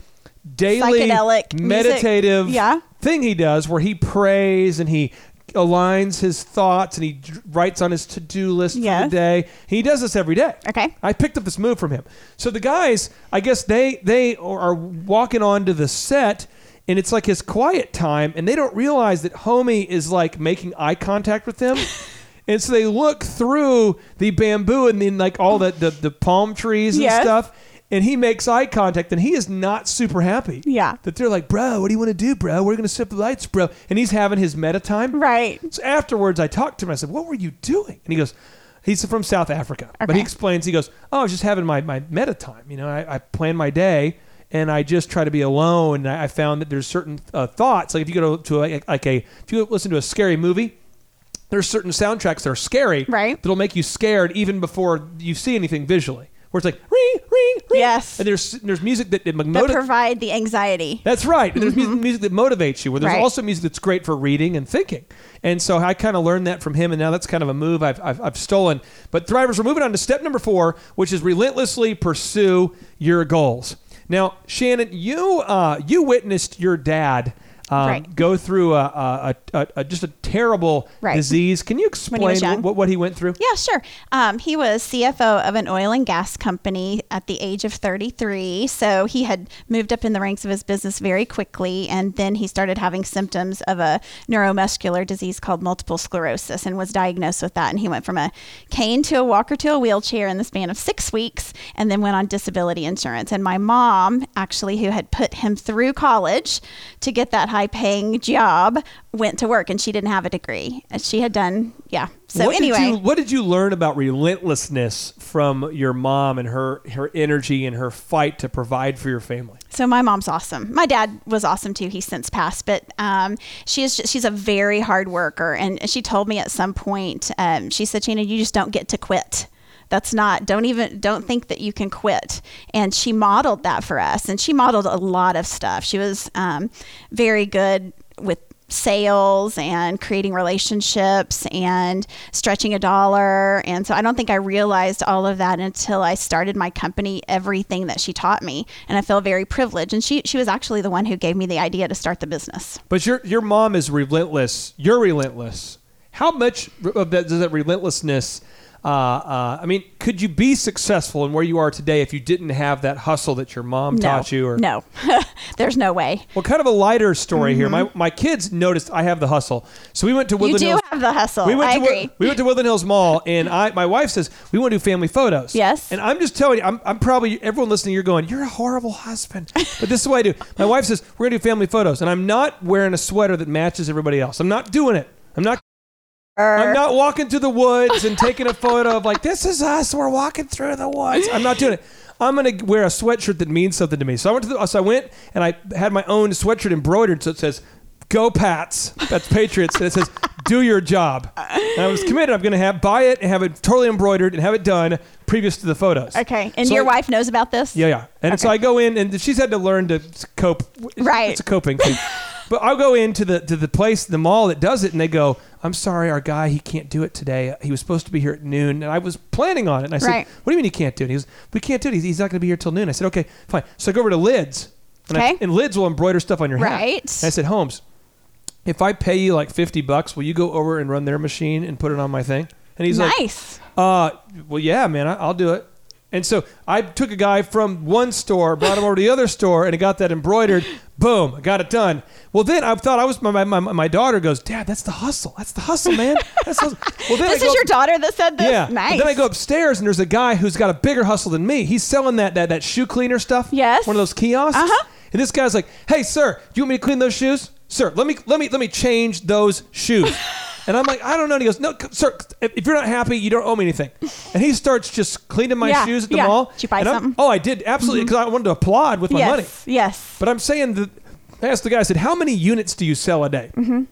daily Psychedelic music. meditative Yeah. thing he does where he prays and he aligns his thoughts and he d- writes on his to-do list for the day. He does this every day. Okay. I picked up this move from him. So the guys, I guess they they are walking onto the set and it's like his quiet time and they don't realize that homie is like making eye contact with them. (laughs) and so they look through the bamboo and then like all the the, the palm trees and Yes. stuff and he makes eye contact and he is not super happy. Yeah. That they're like, "Bro, what do you want to do, bro? We're going to set the lights, bro." And he's having his meta time. Right. So afterwards, I talked to him. I said, "What were you doing?" And he goes, "He's from South Africa." But he explains. He goes, "Oh, I was just having my my meta time. You know, I, I plan my day." And I just try to be alone. And I I found that there's certain uh, thoughts, like if you go to, to a, like a, if you listen to a scary movie, there's certain soundtracks that are scary, Right. That'll make you scared even before you see anything visually. Where it's like ring, ring, ring. Yes. And there's there's music that, that, That motiv- provide the anxiety. that's right. And there's music, music that motivates you. Where there's Mm-hmm. Right. also music that's great for reading and thinking. And so I kind of learned that from him, and now that's kind of a move I've, I've, I've stolen. But thrivers, we're moving on to step number four, which is relentlessly pursue your goals. Now, Shannon, you uh, you witnessed your dad. Um, Right. Go through a, a, a, a, just a terrible Right. disease. Can you explain what, what he went through? Yeah, sure. Um, he was CFO of an oil and gas company at the age of 33. So he had moved up in the ranks of his business very quickly. And then he started having symptoms of a neuromuscular disease called multiple sclerosis and was diagnosed with that. And he went from a cane to a walker to a wheelchair in the span of six weeks and then went on disability insurance. And my mom, actually, who had put him through college to get that high paying job, went to work and she didn't have a degree. She had done, yeah. So what anyway. did you, what did you learn about relentlessness from your mom and her her energy and her fight to provide for your family? So my mom's awesome. My dad was awesome too. He's since passed, but um, she is. Just, she's a very hard worker, and she told me at some point, um, she said, "Gina, you just don't get to quit." That's not. Don't even. Don't think that you can quit. And she modeled that for us, and she modeled a lot of stuff. She was um, very good with sales and creating relationships and stretching a dollar. And so I don't think I realized all of that until I started my company, everything that she taught me. And I feel very privileged. And she, she was actually the one who gave me the idea to start the business. But your your mom is relentless. You're relentless. How much of that does that relentlessness? Uh, uh, I mean, could you be successful in where you are today if you didn't have that hustle that your mom No, taught you? Or no, (laughs) there's no way. well, kind of a lighter story here. My my kids noticed I have the hustle, so we went to Mm-hmm. You do Hills. have the hustle. We went I to Wo- agree. we went to Woodland Hills Mall, and I my wife says we want to do family photos. Yes. and I'm just telling you, I'm, I'm probably everyone listening. You're going, you're a horrible husband, but this is what I do. My wife says we're gonna do family photos, and I'm not wearing a sweater that matches everybody else. I'm not doing it. I'm not. I'm not walking through the woods and taking a photo of like this is us. We're walking through the woods. I'm not doing it. I'm gonna wear a sweatshirt that means something to me. So I went to the, so I went and I had my own sweatshirt embroidered. So it says "Go Pats." That's Patriots, and it says "Do your job." And I was committed. I'm gonna have buy it and have it totally embroidered and have it done previous to the photos. Okay. And So your I- wife knows about this? yeah, yeah. And so I go in, and she's had to learn to cope. Right. It's a coping thing. But I'll go into the to the place, the mall that does it, and they go, "I'm sorry, our guy, he can't do it today. He was supposed to be here at noon, and I was planning on it." And I said, Right. "What do you mean he can't do it?" He goes, "We can't do it. He's, he's not going to be here till noon." I said, "Okay, fine." So I go over to Lids, and, I- Okay. and Lids will embroider stuff on your hat. Right. And I said, "Holmes, if I pay you like fifty bucks, will you go over and run their machine and put it on my thing?" And he's like, nice. uh, well, yeah, man, I, I'll do it. And so I took a guy from one store, brought him over to the other store, and he got that embroidered. Boom, I got it done. Well, then I thought I was my, my, my, my daughter goes, Dad, that's the hustle. That's the hustle, man. That's the hustle. Well, then this is your daughter that said this? Yeah. Nice. Then I go upstairs and there's a guy who's got a bigger hustle than me. He's selling that that, that shoe cleaner stuff. Yes. One of those kiosks. Uh-huh. And this guy's like, Hey, sir, do you want me to clean those shoes? Sir, let me let me let me change those shoes. (laughs) And I'm like, I don't know. And he goes, No, c- sir, if if you're not happy, you don't owe me anything. And he starts just cleaning my Yeah, shoes at the yeah. mall. Did you buy And I'm- something? Mm-hmm. Oh, I did absolutely because I wanted to applaud with my yes. money. Yes. But I'm saying that I asked the guy, I said, How many units do you sell a day? Mm-hmm.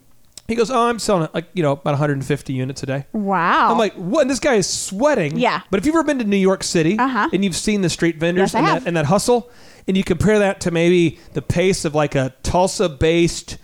He goes, Oh, I'm selling like you know about 150 units a day. Wow. I'm like, what? And this guy is sweating. Yeah. But if you've ever been to New York City Uh-huh. and you've seen the street vendors Yes, I and, have. that, and that hustle, and you compare that to maybe the pace of like a Tulsa based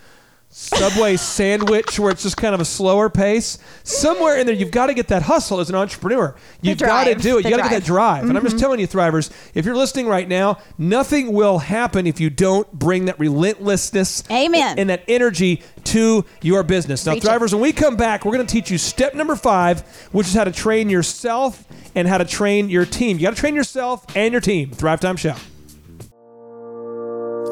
Subway sandwich where it's just kind of a slower pace. Somewhere in there, you've got to get that hustle as an entrepreneur. You've got to drive, do it. the You got to get that drive. And I'm just mm-hmm. telling you, Thrivers, if you're listening right now, nothing will happen if you don't bring that relentlessness Amen. and that energy to your business. Now, Preach it. Thrivers, when we come back, we're going to teach you step number five, which is how to train yourself and how to train your team. You got to train yourself and your team. Thrive Time Show.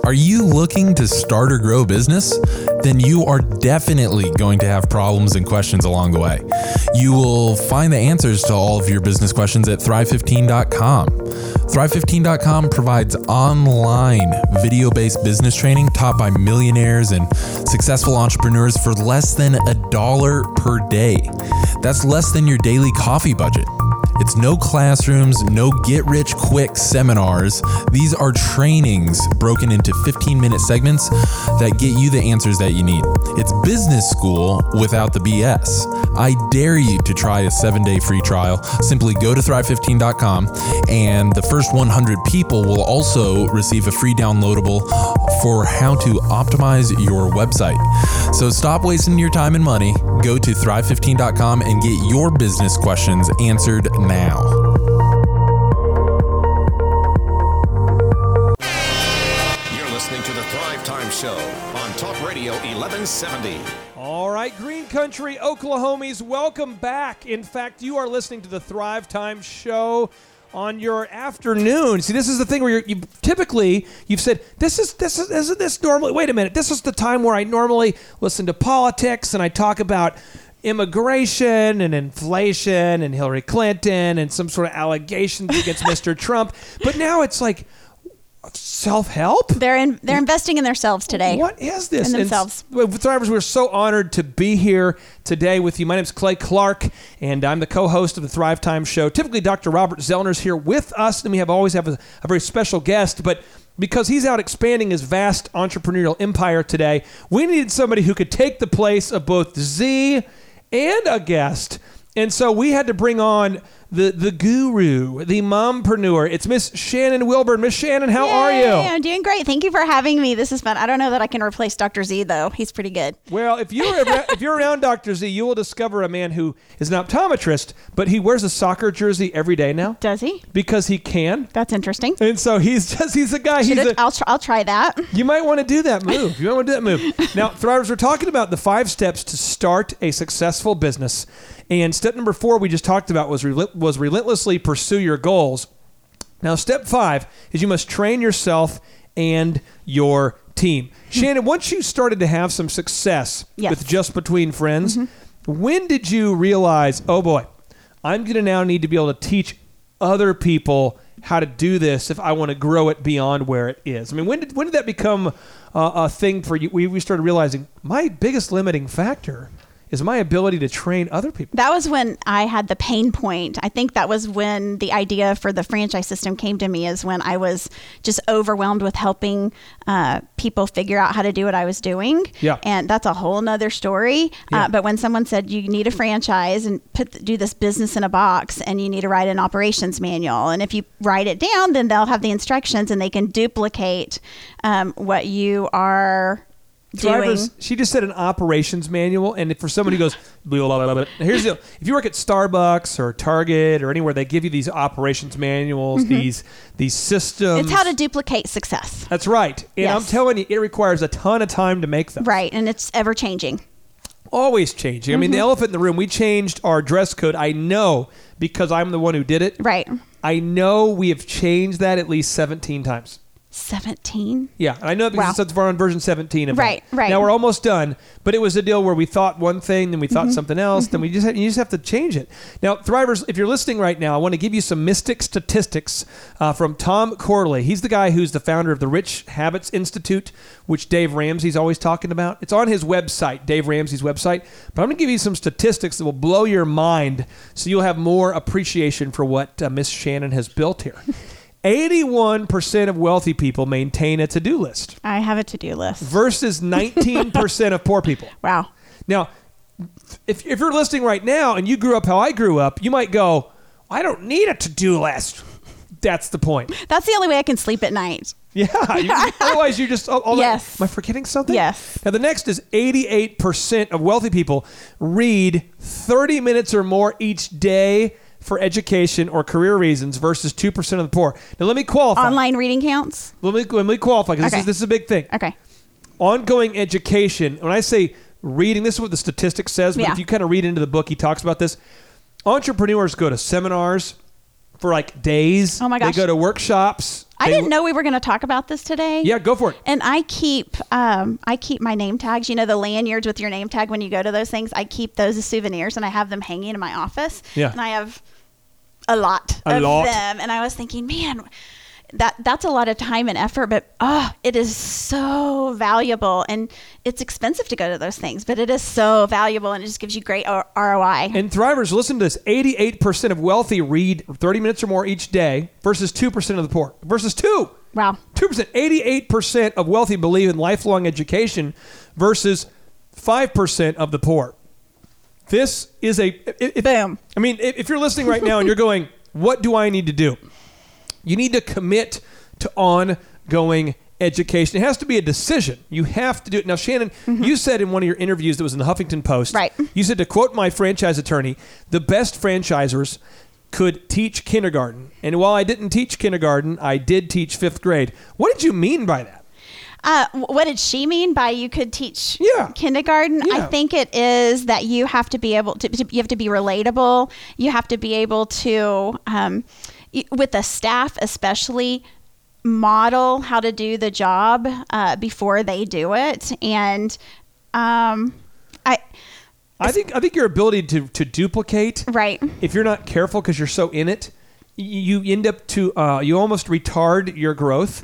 Are you looking to start or grow a business? Then you are definitely going to have problems and questions along the way. You will find the answers to all of your business questions at thrive15.com. Thrive15.com provides online video based business training taught by millionaires and successful entrepreneurs for less than a dollar per day. That's less than your daily coffee budget. It's no classrooms, no get rich quick seminars. These are trainings broken into 15 minute segments that get you the answers that you need. It's business school without the BS. I dare you to try a seven day free trial. Simply go to thrive15.com, and the first 100 people will also receive a free downloadable for how to optimize your website. So stop wasting your time and money. Go to thrive15.com and get your business questions answered now. You're listening to the Thrive Time Show on Talk Radio 1170. All right, Green Country, Oklahomies, welcome back. In fact, you are listening to the Thrive Time Show on your afternoon. See, this is the thing where you're, you typically you've said this is this is isn't this normally. Wait a minute, this is the time where I normally listen to politics and I talk about immigration and inflation and Hillary Clinton and some sort of allegations against (laughs) Mr. Trump. But now it's like self-help. They're in, they're investing in themselves today. What is this? In themselves. well, Thrivers, we're so honored to be here today with you. My name is Clay Clark, and I'm the co-host of the Thrive Time Show. Typically, Dr. Robert Zoellner's here with us, and we have always have a, a very special guest, but because he's out expanding his vast entrepreneurial empire today, we needed somebody who could take the place of both Z and a guest. And so we had to bring on the the guru, the mompreneur. It's Miss Shannon Wilburn. Miss Shannon, how are you? I'm doing great. Thank you for having me. This is fun. I don't know that I can replace Dr. Z though. He's pretty good. Well, if you're (laughs) around, if you're around Dr. Z, you will discover a man who is an optometrist, but he wears a soccer jersey every day now Does he? because he can. That's interesting. And so he's (laughs) just he's a guy. He's a, I'll, tr- I'll try that. you might want to do that move. (laughs) You might want to do that move. Now, Thrivers, we're talking about the five steps to start a successful business. And step number four we just talked about was rel- was relentlessly pursue your goals. Now, step five is you must train yourself and your team. Shannon, once you started to have some success Yes. with Just Between Friends, when did you realize, oh boy, I'm going to now need to be able to teach other people how to do this if I want to grow it beyond where it is? I mean, when did when did that become uh, a thing for you? We, we started realizing my biggest limiting factor is my ability to train other people. That was when I had the pain point. I think that was when the idea for the franchise system came to me, is when I was just overwhelmed with helping uh, people figure out how to do what I was doing. Yeah. And that's a whole nother story. Yeah. Uh, but when someone said you need a franchise and put do this business in a box and you need to write an operations manual, and if you write it down, then they'll have the instructions and they can duplicate um, what you are doing. Thrivers, she just said an operations manual, and for somebody who goes, (laughs) blah, blah, blah, here's the. If you work at Starbucks or Target or anywhere, they give you these operations manuals, these these systems. Mm-hmm. It's how to duplicate success. That's right, and I'm telling you, it requires a ton of time to make them. Right. And it's ever changing. Always changing. I mean, the Mm-hmm. elephant in the room. We changed our dress code. I know because I'm the one who did it. Right. I know we have changed that at least 17 times. 17. Yeah, and I know because Wow. it's we're on version 17 of Right, that. right. Now we're almost done, but it was a deal where we thought one thing, then we thought Mm-hmm. something else, then we just had, you just have to change it. Now, Thrivers, if you're listening right now, I want to give you some mystic statistics uh, from Tom Corley. He's the guy who's the founder of the Rich Habits Institute, which Dave Ramsey's always talking about. It's on his website, Dave Ramsey's website. But I'm going to give you some statistics that will blow your mind, so you'll have more appreciation for what uh, Miss Shannon has built here. (laughs) 81% of wealthy people maintain a to-do list I have a to do list. versus (laughs) 19% of poor people. Wow. Now, if, if you're listening right now and you grew up how I grew up, you might go, I don't need a to do list. That's the point. That's the only way I can sleep at night. (laughs) Yeah. You, (laughs) otherwise, you're just all, all that- Yes. Am I forgetting something? Yes. Now, the next is 88% of wealthy people read 30 minutes or more each day for education or career reasons versus 2% of the poor. Now, let me qualify. Online reading counts. Let me, let me qualify because this, is, this is a big thing. Okay. Ongoing education, when I say reading, this is what the statistics says, but Yeah. if you kind of read into the book, he talks about this. Entrepreneurs go to seminars for like days. Oh my gosh. They go to workshops. I They- didn't know we were going to talk about this today. Yeah, go for it. And I keep um, I keep my name tags. You know the lanyards with your name tag when you go to those things. I keep those as souvenirs, and I have them hanging in my office. Yeah. And I have a lot A of lot. them. And I was thinking, man, that that's a lot of time and effort, but oh, it is so valuable, and it's expensive to go to those things, but it is so valuable, and it just gives you great ROI. And Thrivers, listen to this 88% of wealthy read 30 minutes or more each day versus 2% of the poor. Versus 2. wow. 2%. 88% of wealthy believe in lifelong education versus 5% of the poor. This is a. If, Boom. I mean, if you're listening right now and you're going, (laughs) what do I need to do? You need to commit to ongoing education. It has to be a decision. You have to do it. Now, Shannon, you said in one of your interviews that was in the Huffington Post, Right. you said to quote my franchise attorney, the best franchisors could teach kindergarten. And while I didn't teach kindergarten, I did teach fifth grade. What did you mean by that? Uh, what did she mean by you could teach Yeah. kindergarten? I think it is that you have to be able to, to- you have to be relatable. You have to be able to, um, with the staff especially, model how to do the job uh, before they do it. And um, I, I think I think your ability to to duplicate right. if you're not careful because you're so in it, you end up to uh, you almost retard your growth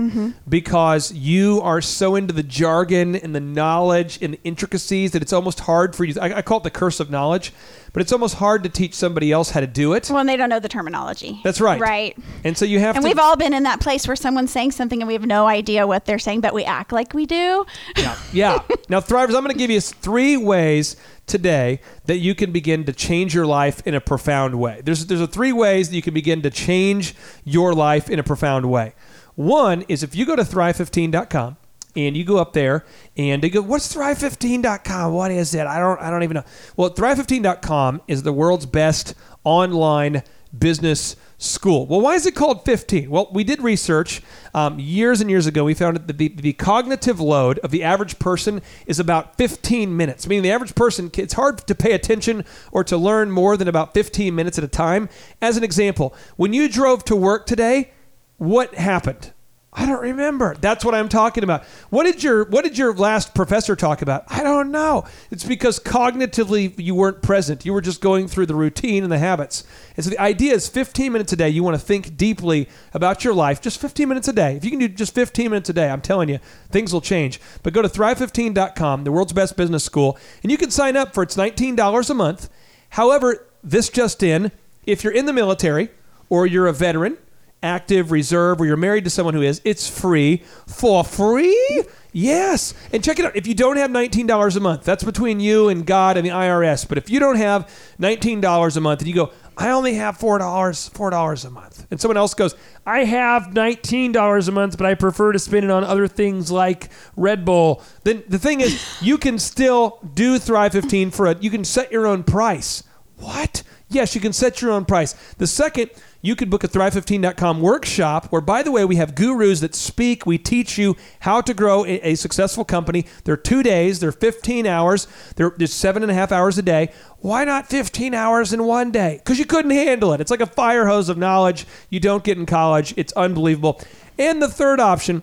because you are so into the jargon and the knowledge and the intricacies that it's almost hard for you. I, I call it the curse of knowledge, but it's almost hard to teach somebody else how to do it. Well, and they don't know the terminology. That's right. Right. And so you have to And to. we've all been in that place where someone's saying something and we have no idea what they're saying, but we act like we do. Yeah. yeah. (laughs) Now, Thrivers, I'm going to give you three ways today that you can begin to change your life in a profound way. There's there's a three ways that you can begin to change your life in a profound way. One is if you go to thrive15.com and you go up there and they go, "What's thrive15.com? What is it? I don't I don't even know." Well, thrive15.com is the world's best online business school. Well, why is it called 15? Well, we did research um, years and years ago. We found that the, the cognitive load of the average person is about 15 minutes. Meaning the average person, it's hard to pay attention or to learn more than about 15 minutes at a time. As an example, when you drove to work today, what happened? I don't remember. That's what I'm talking about. What did your What did your last professor talk about? I don't know. It's because cognitively you weren't present. You were just going through the routine and the habits. And so the idea is 15 minutes a day. You want to think deeply about your life. Just 15 minutes a day. If you can do just 15 minutes a day, I'm telling you, things will change. But go to thrive15.com, the world's best business school, and you can sign up for it's $19 a month. However, this just in, if you're in the military or you're a veteran active, reserve, or you're married to someone who is, it's free for free. Yes. And check it out. If you don't have $19 a month, that's between you and God and the IRS. But if you don't have $19 a month and you go, I only have $4, $4 a month. And someone else goes, I have $19 a month, but I prefer to spend it on other things like Red Bull. Then the thing is, you can still do Thrive 15 for a, you can set your own price. What? Yes, you can set your own price. The second, you could book a thrive15.com workshop where, by the way, we have gurus that speak. We teach you how to grow a, successful company. They're two days, they're 15 hours, they're, they're seven and a half hours a day. Why not 15 hours in one day? Because you couldn't handle it. It's like a fire hose of knowledge you don't get in college. It's unbelievable. And the third option,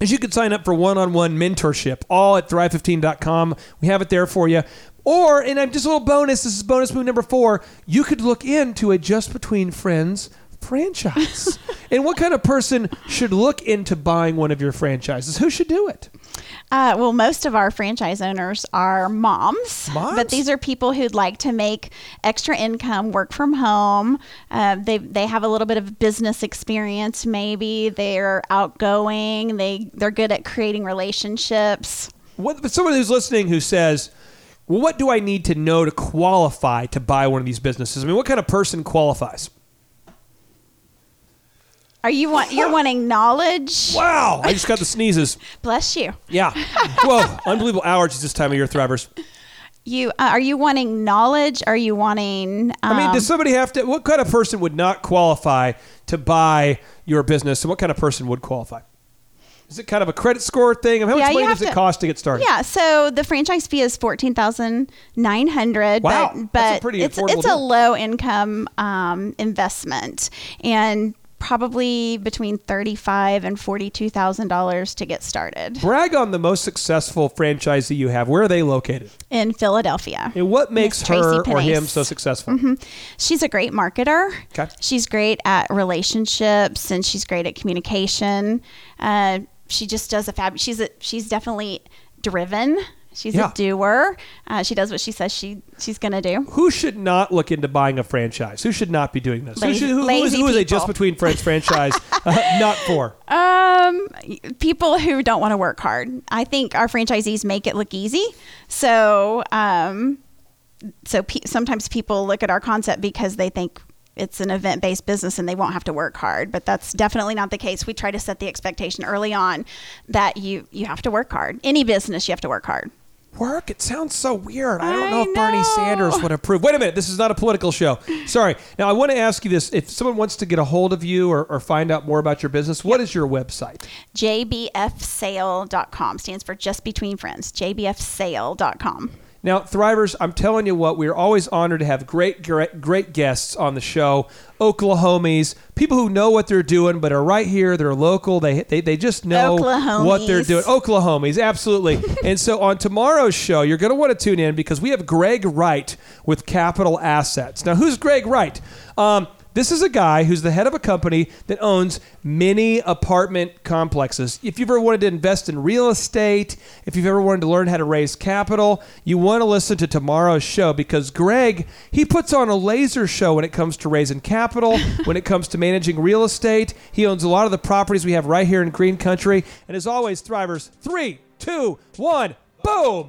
is you could sign up for one-on-one mentorship all at thrive15.com we have it there for you or and i'm just a little bonus this is bonus move number four you could look into a just between friends franchise (laughs) and what kind of person should look into buying one of your franchises who should do it Uh, well, most of our franchise owners are moms, Moms? but these are people who'd like to make extra income, work from home. Uh, they they have a little bit of business experience. Maybe they're outgoing. They they're good at creating relationships. what but someone who's listening who says well what do i need to know to qualify to buy one of these businesses i mean what kind of person qualifies Are you want you're wanting knowledge? Wow, I just got the (laughs) sneezes. Bless you. Yeah. Whoa, unbelievable allergies this time of year, Thrivers. You uh, are you wanting knowledge? Are you wanting? Um, I mean, does somebody have to? What kind of person would not qualify to buy your business, and what kind of person would qualify? Is it kind of a credit score thing? How much you money does it cost to get started? Yeah, so the franchise fee is fourteen thousand nine hundred. Wow, but, that's a but pretty it's it's a low income um, investment, and probably between thirty five and forty two thousand dollars to get started Brag on the most successful franchisee you have. Where are they located? in Philadelphia. And what makes her or him so successful? She's a great marketer. Okay. She's great at relationships and she's great at communication. Uh, she just does a fab. She's a, she's definitely driven. She's Yeah. a doer. Uh, she does what she says she she's gonna do. Who should not look into buying a franchise? Who should not be doing this? Lazy, Who, Lazy- should, who, who is, lazy who is a just between friends (laughs) franchise uh, not for? Um, people who don't want to work hard. I think our franchisees make it look easy. So, um, so pe- sometimes people look at our concept because they think it's an event-based business and they won't have to work hard. But that's definitely not the case. We try to set the expectation early on that you you have to work hard. Any business, you have to work hard. Work? It sounds so weird. I don't I know if Bernie. Sanders would approve. Wait a minute. This is not a political show. Sorry. Now, I want to ask you this. If someone wants to get a hold of you or, or find out more about your business, what is your website? JBFsale.com stands for Just Between Friends. JBFsale.com. Now, Thrivers, I'm telling you what, we're always honored to have great, great, great guests on the show. Oklahomies, people who know what they're doing, but are right here. They're local. They they, they just know what they're doing. Oklahomies, absolutely. (laughs) and so on tomorrow's show, you're going to want to tune in because we have Greg Wright with Capital Assets. Now, who's Greg Wright? Um, this is a guy who's the head of a company that owns many apartment complexes. If you've ever wanted to invest in real estate, if you've ever wanted to learn how to raise capital, you want to listen to tomorrow's show because Greg, he puts on a laser show when it comes to raising capital, (laughs) when it comes to managing real estate. He owns a lot of the properties we have right here in Green Country. And as always, Thrivers, three, two, one, boom!